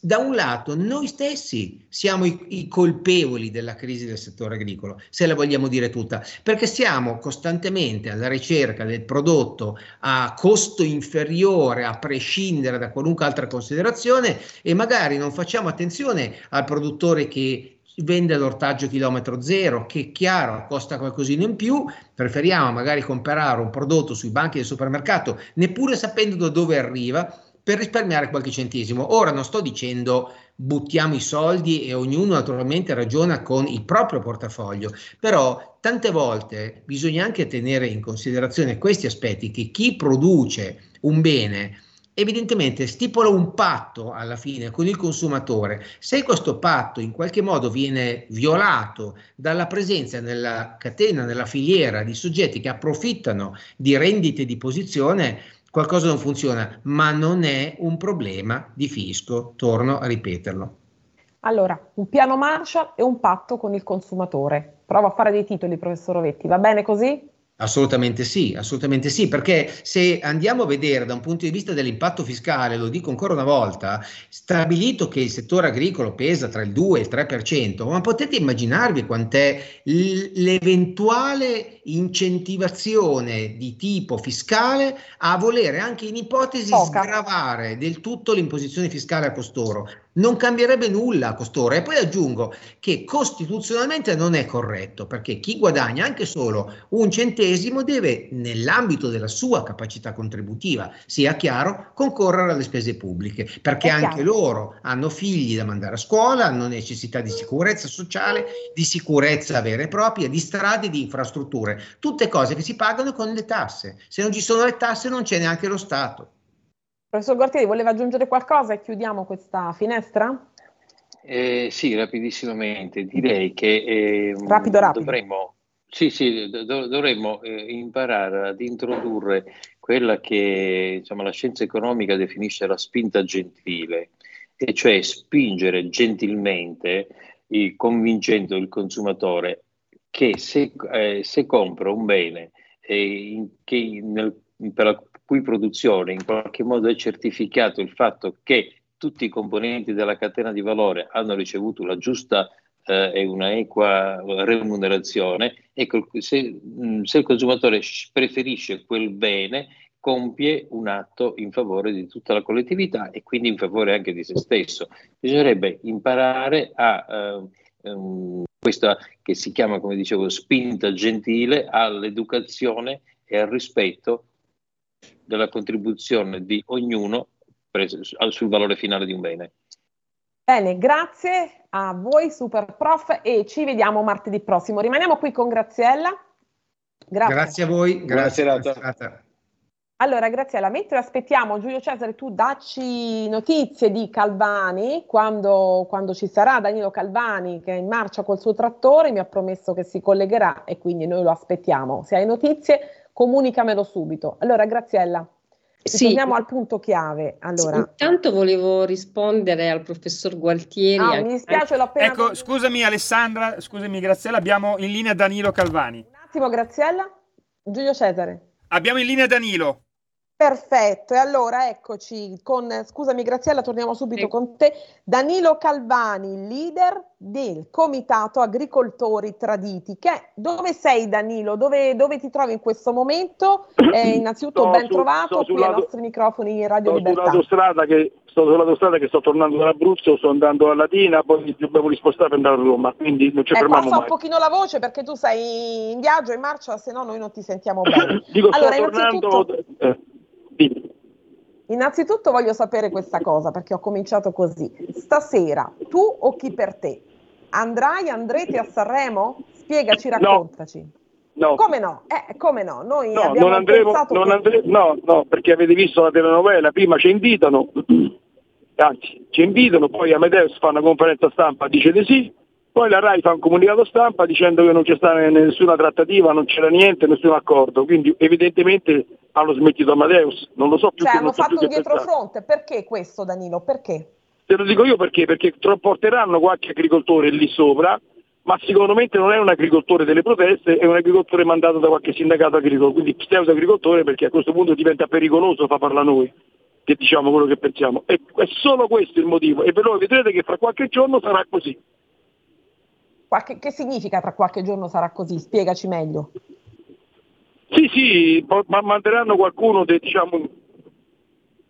da un lato noi stessi siamo i, i, colpevoli della crisi del settore agricolo, se la vogliamo dire tutta, perché siamo costantemente alla ricerca del prodotto a costo inferiore a prescindere da qualunque altra considerazione e magari non facciamo attenzione al produttore che vende l'ortaggio chilometro zero, che chiaro costa qualcosina in più, preferiamo magari comprare un prodotto sui banchi del supermercato, neppure sapendo da dove arriva, per risparmiare qualche centesimo. Ora non sto dicendo buttiamo i soldi e ognuno naturalmente ragiona con il proprio portafoglio, però tante volte bisogna anche tenere in considerazione questi aspetti che chi produce un bene evidentemente stipula un patto alla fine con il consumatore. Se questo patto in qualche modo viene violato dalla presenza nella catena, nella filiera di soggetti che approfittano di rendite di posizione, qualcosa non funziona, ma non è un problema di fisco, torno a ripeterlo. Allora, un piano Marshall e un patto con il consumatore. Provo a fare dei titoli, professor Rovetti, va bene così? Assolutamente sì, assolutamente sì, perché se andiamo a vedere da un punto di vista dell'impatto fiscale, lo dico ancora una volta, stabilito che il settore agricolo pesa tra il 2 e il 3%, ma potete immaginarvi quant'è l'eventuale incentivazione di tipo fiscale a volere anche in ipotesi Poca. sgravare del tutto l'imposizione fiscale a costoro non cambierebbe nulla a costoro. E poi aggiungo che costituzionalmente non è corretto, perché chi guadagna anche solo un centesimo deve, nell'ambito della sua capacità contributiva, sia chiaro, concorrere alle spese pubbliche, perché anche loro hanno figli da mandare a scuola, hanno necessità di sicurezza sociale, di sicurezza vera e propria, di strade, di infrastrutture, tutte cose che si pagano con le tasse. Se non ci sono le tasse non c'è neanche lo Stato. Professor Guartieri, voleva aggiungere qualcosa e chiudiamo questa finestra? Eh, sì, rapidissimamente. Direi che eh, rapido, rapido. dovremmo, sì, sì, do, dovremmo eh, imparare ad introdurre quella che insomma, la scienza economica definisce la spinta gentile, e cioè spingere gentilmente, il, convincendo il consumatore che se, eh, se compra un bene in, che nel, per la cui produzione in qualche modo è certificato il fatto che tutti i componenti della catena di valore hanno ricevuto la giusta eh, e una equa remunerazione, ecco, se, mm, se il consumatore preferisce quel bene, compie un atto in favore di tutta la collettività e quindi in favore anche di se stesso. Bisognerebbe imparare a eh, um, questa che si chiama, come dicevo, spinta gentile all'educazione e al rispetto della contribuzione di ognuno sul valore finale di un bene. Bene, grazie a voi Super Prof e ci vediamo martedì prossimo. Rimaniamo qui con Graziella. Grazie, grazie a voi, grazie. grazie. Allora, Graziella, mentre aspettiamo Giulio Cesare, tu dacci notizie di Calvani, quando, quando, ci sarà Danilo Calvani che è in marcia col suo trattore, mi ha promesso che si collegherà e quindi noi lo aspettiamo. Se hai notizie comunicamelo subito. Allora, Graziella, sì. torniamo al punto chiave. Allora. Sì, intanto volevo rispondere al professor Gualtieri. Ah, mi dispiace, l'ho appena... Ecco, scusami Alessandra, scusami Graziella, abbiamo in linea Danilo Calvani. Un attimo, Graziella. Giulio Cesare. Abbiamo in linea Danilo. Perfetto, e allora eccoci con, scusami Graziella, torniamo subito sì. con te. Danilo Calvani, leader del Comitato Agricoltori Traditi. Che, dove sei Danilo? Dove, dove ti trovi in questo momento? <clears throat> Eh, innanzitutto ben su, trovato qui ai nostri microfoni Radio sto Libertà. Sull'autostrada che, sto sull'autostrada che sto tornando dall'Abruzzo, sto andando a Latina, poi dobbiamo rispostare per andare a Roma, quindi non ci eh, fermiamo mai. un pochino la voce perché tu sei in viaggio, in marcia, se no noi non ti sentiamo <clears throat> bene. Dico, allora, sto tornando... Eh Innanzitutto voglio sapere questa cosa perché ho cominciato così. Stasera tu o chi per te? Andrai, andrete a Sanremo? Spiegaci, raccontaci. No. Come no? Eh, come no? Noi no, non andremo, non che... andre... no, no, perché avete visto la telenovela, prima ci invitano, <clears throat> anzi ci invitano, poi Amadeus fa una conferenza stampa, dice di sì, poi la RAI fa un comunicato stampa dicendo che non c'è stata nessuna trattativa, non c'era niente, nessun accordo, quindi evidentemente hanno smentito Amadeus, non lo so più cioè, che hanno fatto un dietrofronte, perché questo Danilo? Perché? Te lo dico io perché, perché porteranno qualche agricoltore lì sopra, ma me non è un agricoltore delle proteste, è un agricoltore mandato da qualche sindacato agricolo, quindi pseudo agricoltore perché a questo punto diventa pericoloso fa parlare noi, che diciamo quello che pensiamo. E è solo questo il motivo e però vedrete che fra qualche giorno sarà così. Qualche, che significa tra qualche giorno sarà così? Spiegaci meglio. Sì, sì, ma manderanno qualcuno de, diciamo,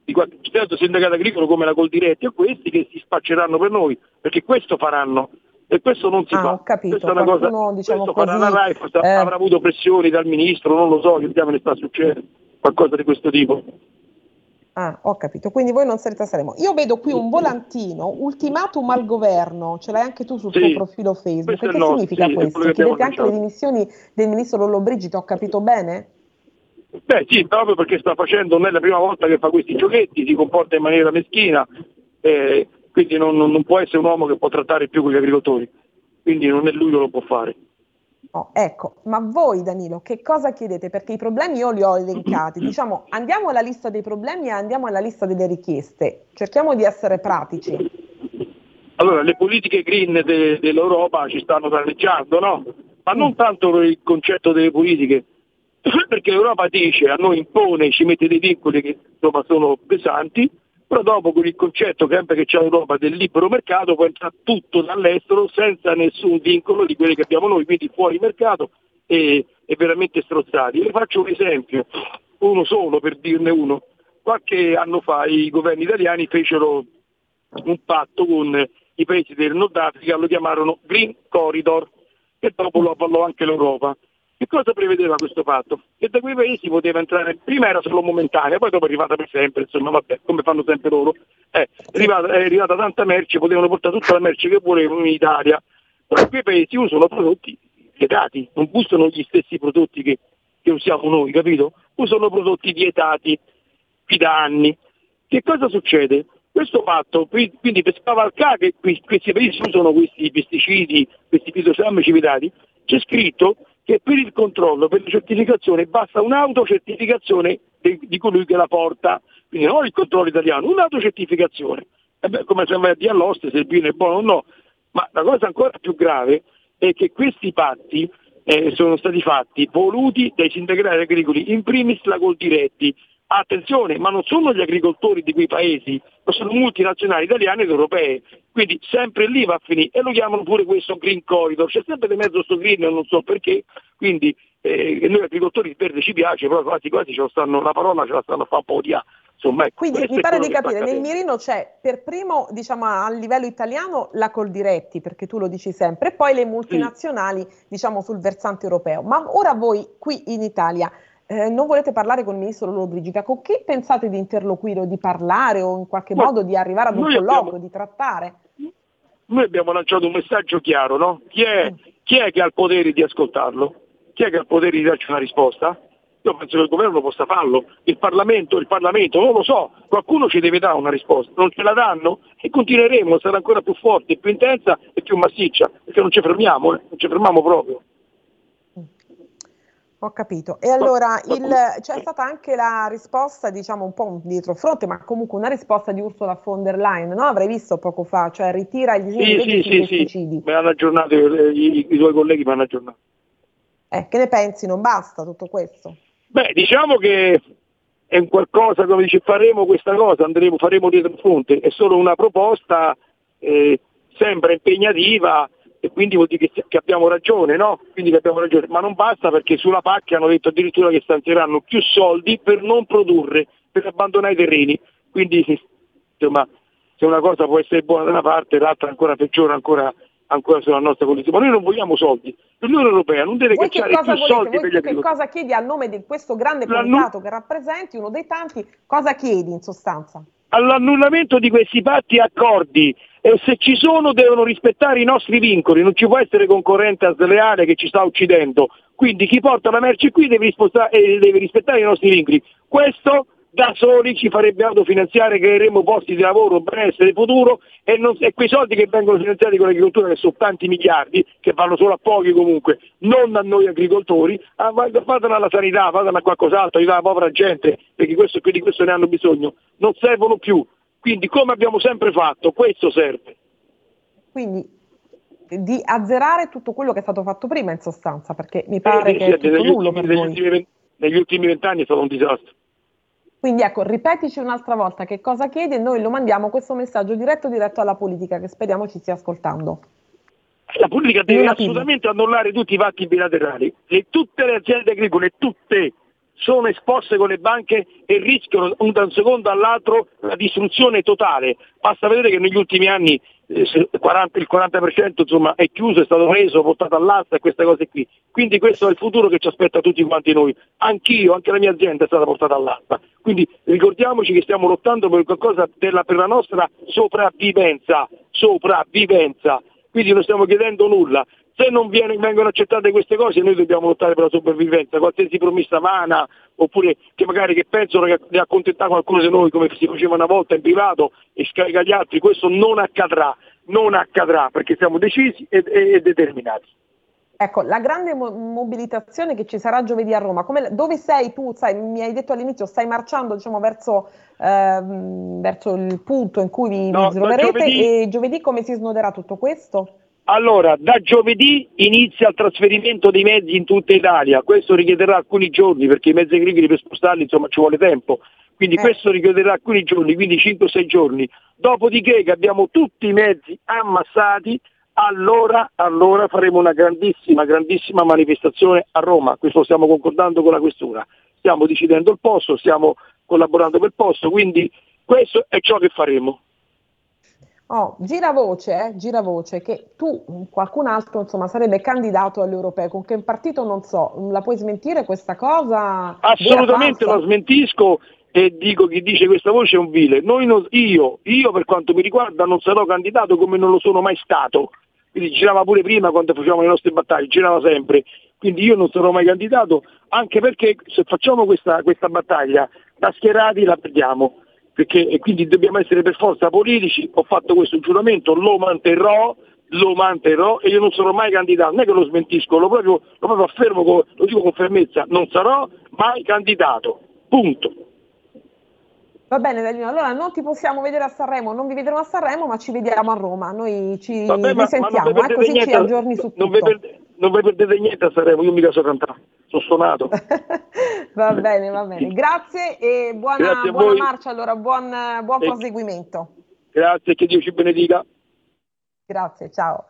di qualche certo sindacato agricolo come la Coldiretti e questi che si spacceranno per noi, perché questo faranno. E questo non si ah, fa. Ho capito. Questa è una cosa, diciamo così, la RAI, eh... avrà avuto pressioni dal ministro, non lo so, che diamine sta succedendo, qualcosa di questo tipo. Ah, ho capito. Quindi voi non sarete a Sanremo. Io vedo qui un volantino, ultimatum al governo, ce l'hai anche tu sul sì, tuo profilo Facebook. Che no, significa sì, questo? Chiedete anche le dimissioni del ministro Lollo Brigito, ho capito bene? Beh sì, proprio perché sta facendo, non è la prima volta che fa questi giochetti, si comporta in maniera meschina, eh, quindi non, non, può essere un uomo che può trattare più con gli agricoltori, quindi non è lui che lo può fare. Oh, ecco, ma voi Danilo, che cosa chiedete? Perché i problemi io li ho elencati. <clears throat> Diciamo, andiamo alla lista dei problemi e andiamo alla lista delle richieste. Cerchiamo di essere pratici. Allora, le politiche green de- dell'Europa ci stanno danneggiando, no? Ma non tanto per il concetto delle politiche, <clears throat> perché l'Europa dice, a noi impone, ci mette dei vincoli che insomma, sono pesanti, però dopo con il concetto sempre che c'è l'Europa del libero mercato può entrare tutto dall'estero senza nessun vincolo di quelli che abbiamo noi, quindi fuori mercato e, e veramente strozzati. Le faccio un esempio, uno solo per dirne uno. Qualche anno fa i governi italiani fecero un patto con i paesi del Nord Africa, lo chiamarono Green Corridor e dopo lo avvallò anche l'Europa. Che cosa prevedeva questo fatto? Che da quei paesi poteva entrare, prima era solo momentanea, poi dopo è arrivata per sempre, insomma, vabbè, come fanno sempre loro. Eh, è, arrivata, è arrivata tanta merce, potevano portare tutta la merce che volevano in Italia, però quei paesi usano prodotti vietati, non usano gli stessi prodotti che, che usiamo noi, capito? Usano prodotti vietati qui da anni. Che cosa succede? Questo fatto, quindi per scavalcare che questi paesi usano questi pesticidi, questi fitofarmaci vietati, c'è scritto che per il controllo, per la certificazione basta un'autocertificazione di, di colui che la porta, quindi non il controllo italiano, un'autocertificazione. E beh, come se vai a dire all'oste se il vino è buono o no, ma la cosa ancora più grave è che questi patti eh, sono stati fatti voluti dai sindacati agricoli, in primis la Coldiretti, Attenzione, ma non sono gli agricoltori di quei paesi, ma sono multinazionali italiane ed europee. Quindi sempre lì va a finire e lo chiamano pure questo green corridor. C'è sempre di mezzo sto green, non so perché. Quindi eh, noi agricoltori il verde ci piace, però quasi quasi stanno, la parola ce la stanno a fare un po' di Insomma, ecco, Quindi mi pare di capire, nel mirino c'è per primo, diciamo, a livello italiano la Coldiretti, perché tu lo dici sempre, e poi le multinazionali, sì. diciamo, sul versante europeo. Ma ora voi qui in Italia eh, non volete parlare con il ministro Lollobrigida, con chi pensate di interloquire o di parlare o in qualche Ma modo di arrivare ad un colloquio, abbiamo, di trattare? Noi abbiamo lanciato un messaggio chiaro, no? Chi è, mm. chi è, che ha il potere di ascoltarlo? Chi è che ha il potere di darci una risposta? Io penso che il governo possa farlo, il Parlamento, il Parlamento, non lo so, qualcuno ci deve dare una risposta, non ce la danno e continueremo, sarà ancora più forte, più intensa e più massiccia, perché non ci fermiamo, eh? non ci fermiamo proprio. Ho capito. E allora il, c'è stata anche la risposta, diciamo un po' dietro fronte, ma comunque una risposta di Ursula von der Leyen, no? Avrei visto poco fa, cioè ritira il disegno sì, sì, sì, pesticidi. Sì, mi hanno aggiornato, i, i tuoi colleghi mi hanno aggiornato. Eh, che ne pensi? Non basta tutto questo? Beh, diciamo che è un qualcosa, come dice, faremo questa cosa, andremo, faremo dietro fronte, è solo una proposta, eh, sembra impegnativa, e quindi vuol dire che, che abbiamo ragione, no? Quindi che abbiamo ragione, ma non basta perché sulla PAC hanno detto addirittura che stanzieranno più soldi per non produrre, per abbandonare i terreni. Quindi insomma, se una cosa può essere buona da una parte, l'altra ancora peggiore ancora, ancora sulla nostra condizione. Ma noi non vogliamo soldi. L'Unione Europea non deve Voi cacciare più volete? soldi Voi per gli agricoltori. Che cosa chiedi a nome di questo grande comitato che rappresenti, uno dei tanti, cosa chiedi in sostanza? All'annullamento di questi patti e accordi. E se ci sono devono rispettare i nostri vincoli, non ci può essere concorrenza sleale che ci sta uccidendo, quindi chi porta la merce qui deve, deve rispettare i nostri vincoli. Questo da soli ci farebbe autofinanziare, creeremo posti di lavoro, benessere, futuro e, non, e, quei soldi che vengono finanziati con l'agricoltura, che sono tanti miliardi, che vanno solo a pochi comunque, non a noi agricoltori, ah, fatelo alla sanità, fatelo a qualcos'altro, aiutare la povera gente, perché questo, di questo ne hanno bisogno, non servono più. Quindi come abbiamo sempre fatto, questo serve. Quindi di azzerare tutto quello che è stato fatto prima in sostanza, perché mi pare eh, che sì, è tutto nullo ultimi, per negli negli ultimi vent'anni è stato un disastro. Quindi ecco, ripetici un'altra volta che cosa chiedi e noi lo mandiamo questo messaggio diretto diretto alla politica che speriamo ci stia ascoltando. La politica deve assolutamente annullare tutti i patti bilaterali. E tutte le aziende agricole, tutte, sono esposte con le banche e rischiano da un secondo all'altro la distruzione totale. Basta vedere che negli ultimi anni 40, il 40% insomma, è chiuso, è stato preso, portato all'asta e queste cose qui. Quindi questo è il futuro che ci aspetta tutti quanti noi. Anch'io, anche la mia azienda è stata portata all'asta. Quindi ricordiamoci che stiamo lottando per qualcosa per per la nostra sopravvivenza, sopravvivenza. Quindi non stiamo chiedendo nulla se non viene, vengono accettate queste cose noi dobbiamo lottare per la sopravvivenza, qualsiasi promessa vana oppure che magari che pensano di accontentare qualcuno di noi come si faceva una volta in privato e scarica gli altri, questo non accadrà, non accadrà perché siamo decisi e, e, e determinati. Ecco, la grande mo- mobilitazione che ci sarà giovedì a Roma, come, dove sei tu? Sai, mi hai detto all'inizio, stai marciando diciamo, verso, ehm, verso il punto in cui vi, no, vi troverete giovedì... e giovedì come si snoderà tutto questo? Allora, da giovedì inizia il trasferimento dei mezzi in tutta Italia, questo richiederà alcuni giorni perché i mezzi agricoli per spostarli insomma ci vuole tempo, quindi eh. questo richiederà alcuni giorni, quindi 5-6 giorni. Dopodiché che abbiamo tutti i mezzi ammassati, allora, allora faremo una grandissima, grandissima manifestazione a Roma, questo stiamo concordando con la questura, stiamo decidendo il posto, stiamo collaborando per il posto, quindi questo è ciò che faremo. Oh, gira voce, eh, gira voce che tu, qualcun altro, insomma, sarebbe candidato alle europee. Con che partito non so, la puoi smentire questa cosa? Assolutamente la smentisco e dico chi dice questa voce è un vile. Non, io, io per quanto mi riguarda non sarò candidato come non lo sono mai stato. Quindi girava pure prima quando facevamo le nostre battaglie, girava sempre. Quindi io non sarò mai candidato, anche perché se facciamo questa, questa battaglia da schierati la perdiamo perché, e quindi dobbiamo essere per forza politici, ho fatto questo giuramento, lo manterrò, lo manterrò e io non sarò mai candidato, non è che lo smentisco, lo proprio, lo proprio affermo, lo dico con fermezza, non sarò mai candidato, punto. Va bene Danilo, allora non ti possiamo vedere a Sanremo, non vi vedremo a Sanremo, ma ci vediamo a Roma, noi ci Vabbè, ma, sentiamo, ma eh, così niente, ci aggiorni su non tutto. Vi non vi perdete niente a Sanremo, io mica so cantare, sono suonato. <laughs> va bene, va bene. Grazie e buona, Grazie buona marcia, allora buon, buon proseguimento. Grazie, che Dio ci benedica. Grazie, ciao.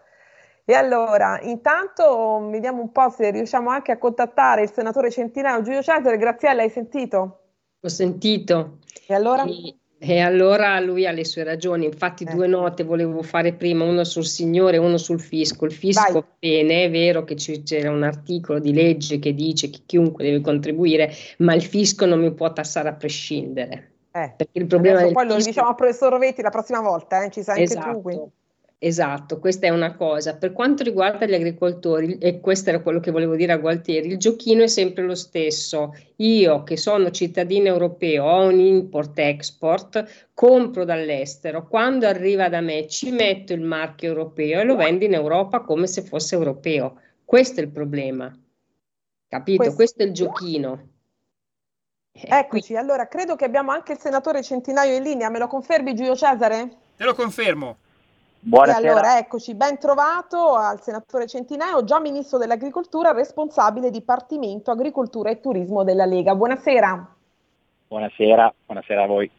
E allora, intanto vediamo un po' se riusciamo anche a contattare il senatore Centinaio Giulio Cesare. Graziella, hai sentito? Ho sentito. E allora? E, e allora lui ha le sue ragioni. Infatti, eh. due note volevo fare prima, uno sul signore e uno sul fisco. Il fisco, Vai. bene, è vero che c'era un articolo di legge che dice che chiunque deve contribuire, ma il fisco non mi può tassare a prescindere. Eh. Perché il problema Adesso poi fisco... lo diciamo al professor Rovetti la prossima volta, eh? ci sai esatto. anche tu. Quindi. Esatto, questa è una cosa. Per quanto riguarda gli agricoltori, e questo era quello che volevo dire a Gualtieri, il giochino è sempre lo stesso. Io che sono cittadino europeo, ho un import-export, compro dall'estero, quando arriva da me ci metto il marchio europeo e lo vendo in Europa come se fosse europeo. Questo è il problema. Capito? Questo, questo è il giochino. Eh, Eccoci, allora credo che abbiamo anche il senatore Centinaio in linea, me lo confermi Giulio Cesare? Te lo confermo. Buonasera. E allora eccoci, ben trovato al senatore Centinaio, già ministro dell'agricoltura, responsabile Dipartimento Agricoltura e Turismo della Lega. Buonasera. Buonasera, buonasera a voi.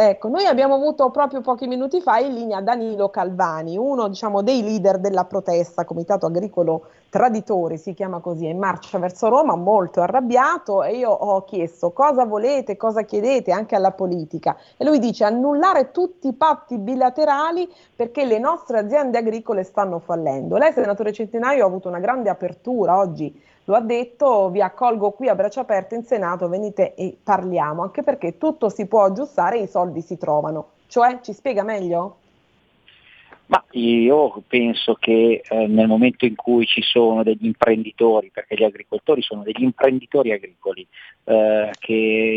Ecco, noi abbiamo avuto proprio pochi minuti fa in linea Danilo Calvani, uno diciamo, dei leader della protesta, Comitato Agricolo Traditori si chiama così, è in marcia verso Roma, molto arrabbiato e io ho chiesto cosa volete, cosa chiedete anche alla politica e lui dice annullare tutti i patti bilaterali perché le nostre aziende agricole stanno fallendo. Lei, senatore Centinaio, ha avuto una grande apertura oggi lo ha detto, vi accolgo qui a braccia aperte in Senato, venite e parliamo, anche perché tutto si può aggiustare e i soldi si trovano. Cioè, ci spiega meglio? Ma io penso che eh, nel momento in cui ci sono degli imprenditori, perché gli agricoltori sono degli imprenditori agricoli, eh, che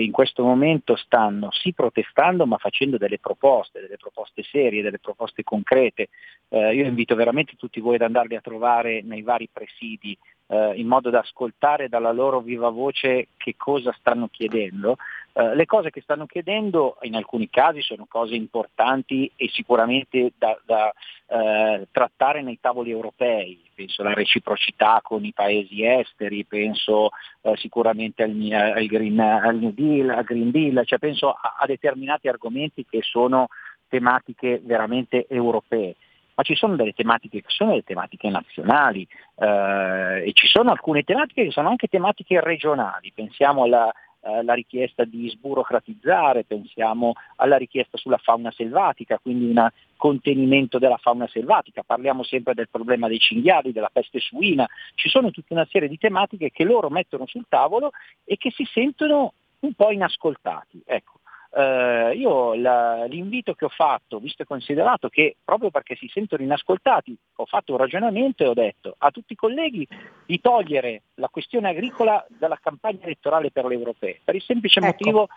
in questo momento stanno sì protestando ma facendo delle proposte, delle proposte serie, delle proposte concrete, eh, io invito veramente tutti voi ad andarli a trovare nei vari presidi eh, in modo da ascoltare dalla loro viva voce che cosa stanno chiedendo. Uh, le cose che stanno chiedendo in alcuni casi sono cose importanti e sicuramente da, da uh, trattare nei tavoli europei, penso alla reciprocità con i paesi esteri, penso uh, sicuramente al, al, green, al, New Deal, al Green Deal, cioè penso a, a determinati argomenti che sono tematiche veramente europee ma ci sono delle tematiche che sono delle tematiche nazionali eh, e ci sono alcune tematiche che sono anche tematiche regionali, pensiamo alla, eh, la richiesta di sburocratizzare, pensiamo alla richiesta sulla fauna selvatica, quindi un contenimento della fauna selvatica, parliamo sempre del problema dei cinghiali, della peste suina, ci sono tutta una serie di tematiche che loro mettono sul tavolo e che si sentono un po' inascoltati. Ecco. Eh, io la, l'invito che ho fatto, visto e considerato che proprio perché si sentono inascoltati, ho fatto un ragionamento e ho detto a tutti i colleghi di togliere la questione agricola dalla campagna elettorale per le europee, per il semplice ecco. motivo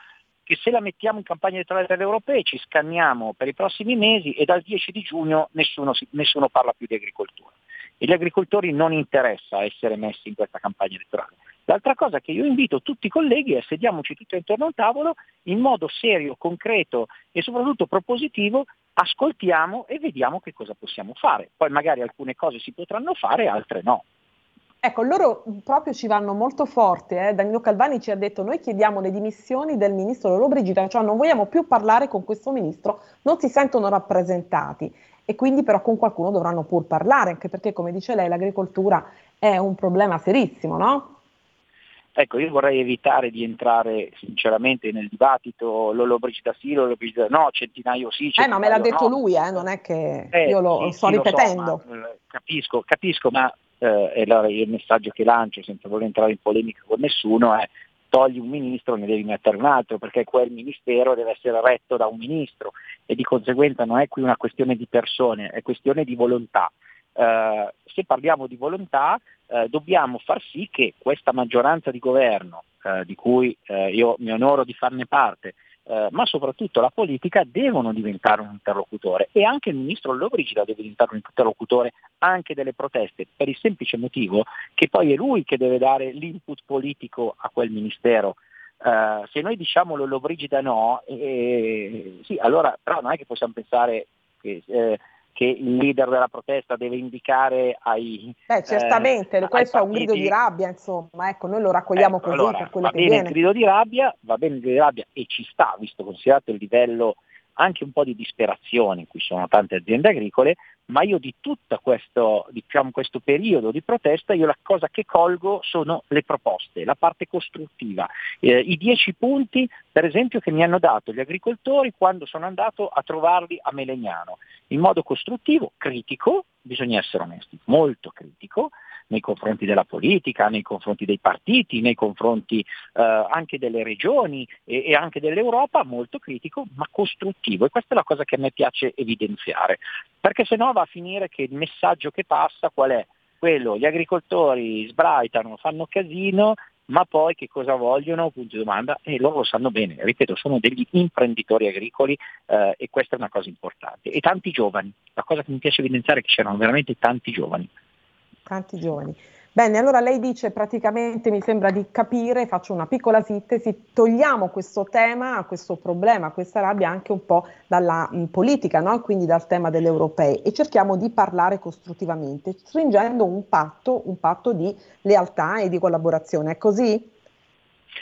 che se la mettiamo in campagna elettorale per le europee ci scanniamo per i prossimi mesi e dal 10 di giugno nessuno, nessuno parla più di agricoltura. E gli agricoltori non interessa essere messi in questa campagna elettorale. L'altra cosa che io invito tutti i colleghi è sediamoci tutti intorno al tavolo in modo serio, concreto e soprattutto propositivo, ascoltiamo e vediamo che cosa possiamo fare. Poi magari alcune cose si potranno fare, altre no. Ecco, loro proprio ci vanno molto forte. Eh? Danilo Calvani ci ha detto noi chiediamo le dimissioni del ministro Lollobrigida, cioè non vogliamo più parlare con questo ministro, non si sentono rappresentati e quindi però con qualcuno dovranno pur parlare, anche perché come dice lei l'agricoltura è un problema serissimo, no? Ecco, io vorrei evitare di entrare sinceramente nel dibattito Lollobrigida sì, Lollobrigida no, centinaio sì, centinaio Eh, ma me l'ha detto no. lui, eh, non è che eh, io lo, sì, sto sì, ripetendo. Lo so, ma, eh, capisco, capisco, ma eh, allora il messaggio che lancio, senza voler entrare in polemica con nessuno, è togli un ministro, ne devi mettere un altro, perché quel ministero deve essere retto da un ministro e di conseguenza non è qui una questione di persone, è questione di volontà. Uh, se parliamo di volontà uh, dobbiamo far sì che questa maggioranza di governo, uh, di cui io mi onoro di farne parte, eh, ma soprattutto la politica devono diventare un interlocutore e anche il ministro Lollobrigida deve diventare un interlocutore anche delle proteste, per il semplice motivo che poi è lui che deve dare l'input politico a quel ministero. Uh, se noi diciamo Lollobrigida no, eh, sì, allora però non è che possiamo pensare che eh, che il leader della protesta deve indicare ai... Beh, certamente, eh, questo è un grido di rabbia, insomma, ecco, noi lo raccogliamo ecco, così allora, per quello va che bene viene. il grido di rabbia, va bene il grido di rabbia e ci sta, visto considerato il livello anche un po' di disperazione in cui sono tante aziende agricole, ma io di tutto questo, diciamo, questo periodo di protesta, io la cosa che colgo sono le proposte, la parte costruttiva, eh, i dieci punti per esempio che mi hanno dato gli agricoltori quando sono andato a trovarli a Melegnano, in modo costruttivo, critico, bisogna essere onesti, molto critico, nei confronti della politica, nei confronti dei partiti, nei confronti eh, anche delle regioni e, e, anche dell'Europa, molto critico ma costruttivo e questa è la cosa che a me piace evidenziare, perché se no va a finire che il messaggio che passa qual è? Quello, gli agricoltori sbraitano, fanno casino, ma poi che cosa vogliono? Punto di domanda, e loro lo sanno bene, ripeto, sono degli imprenditori agricoli eh, e questa è una cosa importante. E tanti giovani, la cosa che mi piace evidenziare è che c'erano veramente tanti giovani tanti giovani. Bene, allora lei dice praticamente, mi sembra di capire, faccio una piccola sintesi, togliamo questo tema, questo problema, questa rabbia anche un po' dalla mh, politica, no? quindi dal tema delle europee e cerchiamo di parlare costruttivamente, stringendo un patto, un patto di lealtà e di collaborazione. È così?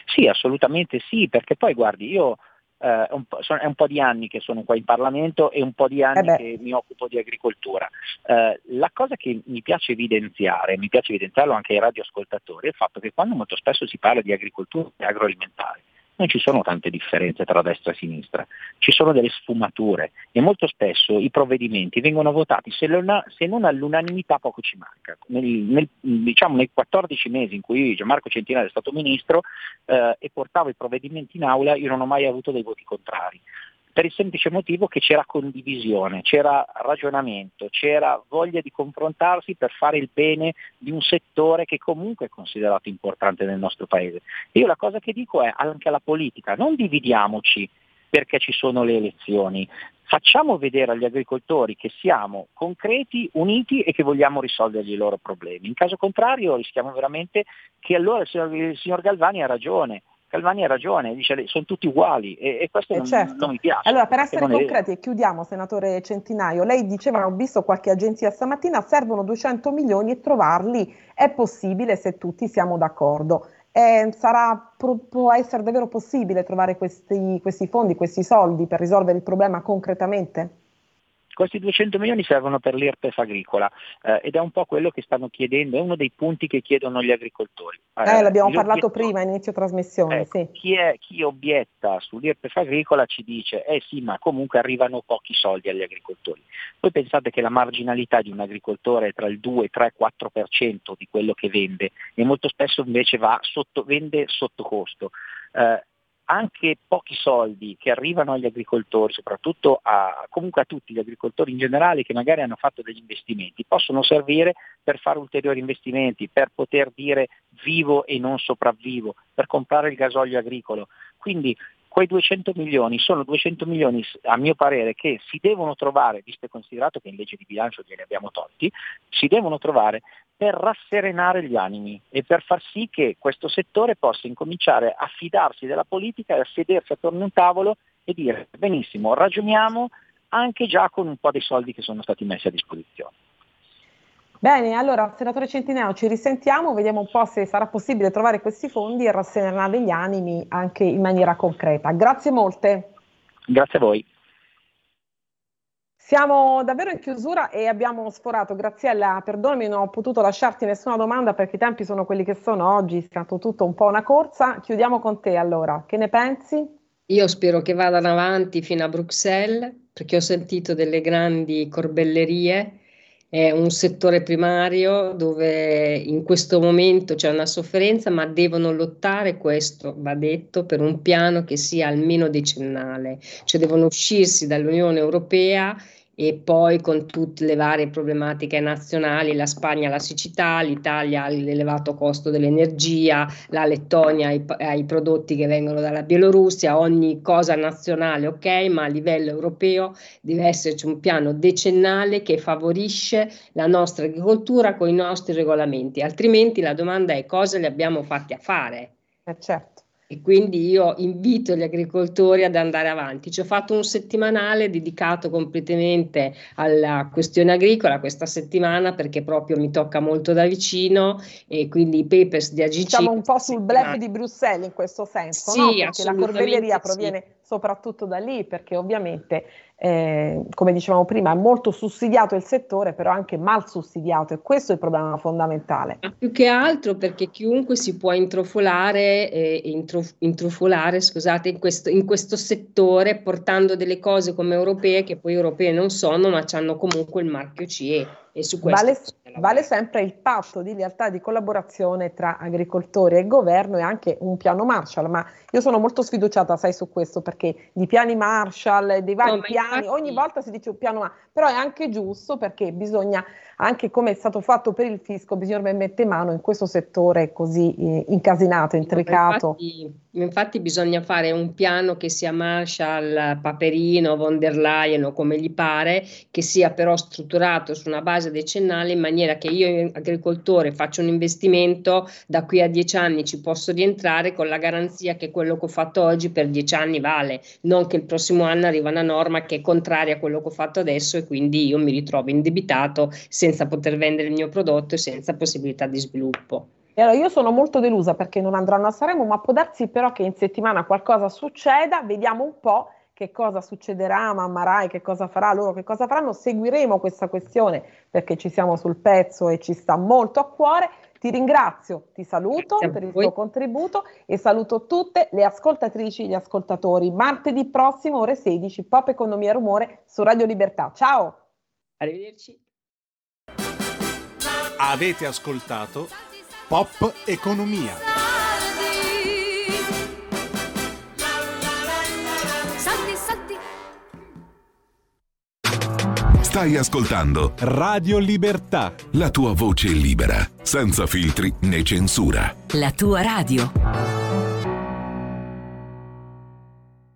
Sì, assolutamente sì, perché poi guardi, io eh, un è un po' di anni che sono qua in Parlamento e un po' di anni eh che mi occupo di agricoltura. Eh, la cosa che mi piace evidenziare, mi piace evidenziarlo anche ai radioascoltatori, è il fatto che quando molto spesso si parla di agricoltura e agroalimentare, non ci sono tante differenze tra destra e sinistra, ci sono delle sfumature e molto spesso i provvedimenti vengono votati, se, non all'unanimità poco ci manca. Nel, nel, diciamo, nei 14 mesi in cui Gianmarco Centinaio è stato ministro eh, e portava i provvedimenti in aula, io non ho mai avuto dei voti contrari per il semplice motivo che c'era condivisione, c'era ragionamento, c'era voglia di confrontarsi per fare il bene di un settore che comunque è considerato importante nel nostro paese. io la cosa che dico è anche alla politica, non dividiamoci perché ci sono le elezioni, facciamo vedere agli agricoltori che siamo concreti, uniti e che vogliamo risolvergli i loro problemi. In caso contrario rischiamo veramente che allora il signor, il signor Galvani ha ragione, Calvani ha ragione, dice sono tutti uguali e, e questo eh non, certo. non, mi piace. Allora, per essere concreti, e chiudiamo, senatore Centinaio, lei diceva, ho visto qualche agenzia stamattina, servono 200 milioni e trovarli è possibile se tutti siamo d'accordo. Eh, sarà, può essere davvero possibile trovare questi, questi fondi, questi soldi per risolvere il problema concretamente? Questi 200 milioni servono per l'IRPEF agricola eh, ed è un po' quello che stanno chiedendo, è uno dei punti che chiedono gli agricoltori. Eh, eh l'abbiamo parlato prima, inizio trasmissione. Ecco, sì. chi, è, chi, obietta sull'IRPEF agricola ci dice, eh sì, ma comunque arrivano pochi soldi agli agricoltori. Voi pensate che la marginalità di un agricoltore è tra il 2, 3, 4% di quello che vende e molto spesso invece va sotto, vende sotto costo. Eh, anche pochi soldi che arrivano agli agricoltori, soprattutto a, comunque a tutti gli agricoltori in generale che magari hanno fatto degli investimenti, possono servire per fare ulteriori investimenti, per poter dire vivo e non sopravvivo, per comprare il gasolio agricolo. Quindi quei 200 milioni sono 200 milioni a mio parere che si devono trovare, visto e considerato che in legge di bilancio gliene abbiamo tolti, si devono trovare per rasserenare gli animi e per far sì che questo settore possa incominciare a fidarsi della politica e a sedersi attorno a un tavolo e dire benissimo, ragioniamo anche già con un po' dei soldi che sono stati messi a disposizione. Bene, allora, senatore Centineo, ci risentiamo, vediamo un po' se sarà possibile trovare questi fondi e rasserenare gli animi anche in maniera concreta. Grazie molte. Grazie a voi. Siamo davvero in chiusura e abbiamo sforato. Graziella, perdonami, non ho potuto lasciarti nessuna domanda perché i tempi sono quelli che sono oggi, è stato tutto un po' una corsa. Chiudiamo con te allora. Che ne pensi? Io spero che vadano avanti fino a Bruxelles perché ho sentito delle grandi corbellerie è un settore primario dove in questo momento c'è una sofferenza, ma devono lottare, questo va detto, per un piano che sia almeno decennale, cioè devono uscirsi dall'Unione Europea e poi con tutte le varie problematiche nazionali, la Spagna la siccità, l'Italia l'elevato costo dell'energia, la Lettonia i, i prodotti che vengono dalla Bielorussia, ogni cosa nazionale ok, ma a livello europeo deve esserci un piano decennale che favorisce la nostra agricoltura con i nostri regolamenti, altrimenti la domanda è cosa li abbiamo fatti a fare. Eh certo. E quindi io invito gli agricoltori ad andare avanti. Ci ho fatto un settimanale dedicato completamente alla questione agricola questa settimana perché proprio mi tocca molto da vicino e quindi i papers di AGC. Diciamo un po' sul blef di Bruxelles in questo senso, sì, no? perché la corbelleria proviene sì. soprattutto da lì perché ovviamente eh, come dicevamo prima, è molto sussidiato il settore, però anche mal sussidiato e questo è il problema fondamentale. Ma più che altro perché chiunque si può introfolare, eh, introf- intrufolare scusate, in, questo, in questo settore portando delle cose come europee che poi europee non sono, ma hanno comunque il marchio CE. E su questo vale, vale sempre il patto di lealtà e di collaborazione tra agricoltori e governo e anche un piano Marshall, ma io sono molto sfiduciata, sai, su questo perché di piani Marshall, dei vari no, piani, infatti... ogni volta si dice un piano Marshall, però è anche giusto perché bisogna, anche come è stato fatto per il fisco, bisogna mettere mano in questo settore così eh, incasinato, intricato. Infatti, infatti, bisogna fare un piano che sia Marshall, Paperino, von der Leyen o come gli pare, che sia però strutturato su una base decennale in maniera che io agricoltore faccio un investimento, da qui a dieci anni ci posso rientrare con la garanzia che quello che ho fatto oggi per dieci anni vale, non che il prossimo anno arriva una norma che è contraria a quello che ho fatto adesso e quindi io mi ritrovo indebitato senza poter vendere il mio prodotto e senza possibilità di sviluppo. Allora, io sono molto delusa perché non andranno a Sanremo, ma può darsi però che in settimana qualcosa succeda, vediamo un po' che cosa succederà, mamma Rai che cosa farà, loro che cosa faranno, seguiremo questa questione perché ci siamo sul pezzo e ci sta molto a cuore. Ti ringrazio, ti saluto per il tuo contributo e saluto tutte le ascoltatrici e gli ascoltatori. Martedì prossimo, ore 16, Pop Economia Rumore su Radio Libertà. Ciao! Arrivederci. Avete ascoltato Pop Economia. Stai ascoltando Radio Libertà. La tua voce libera, senza filtri né censura. La tua radio.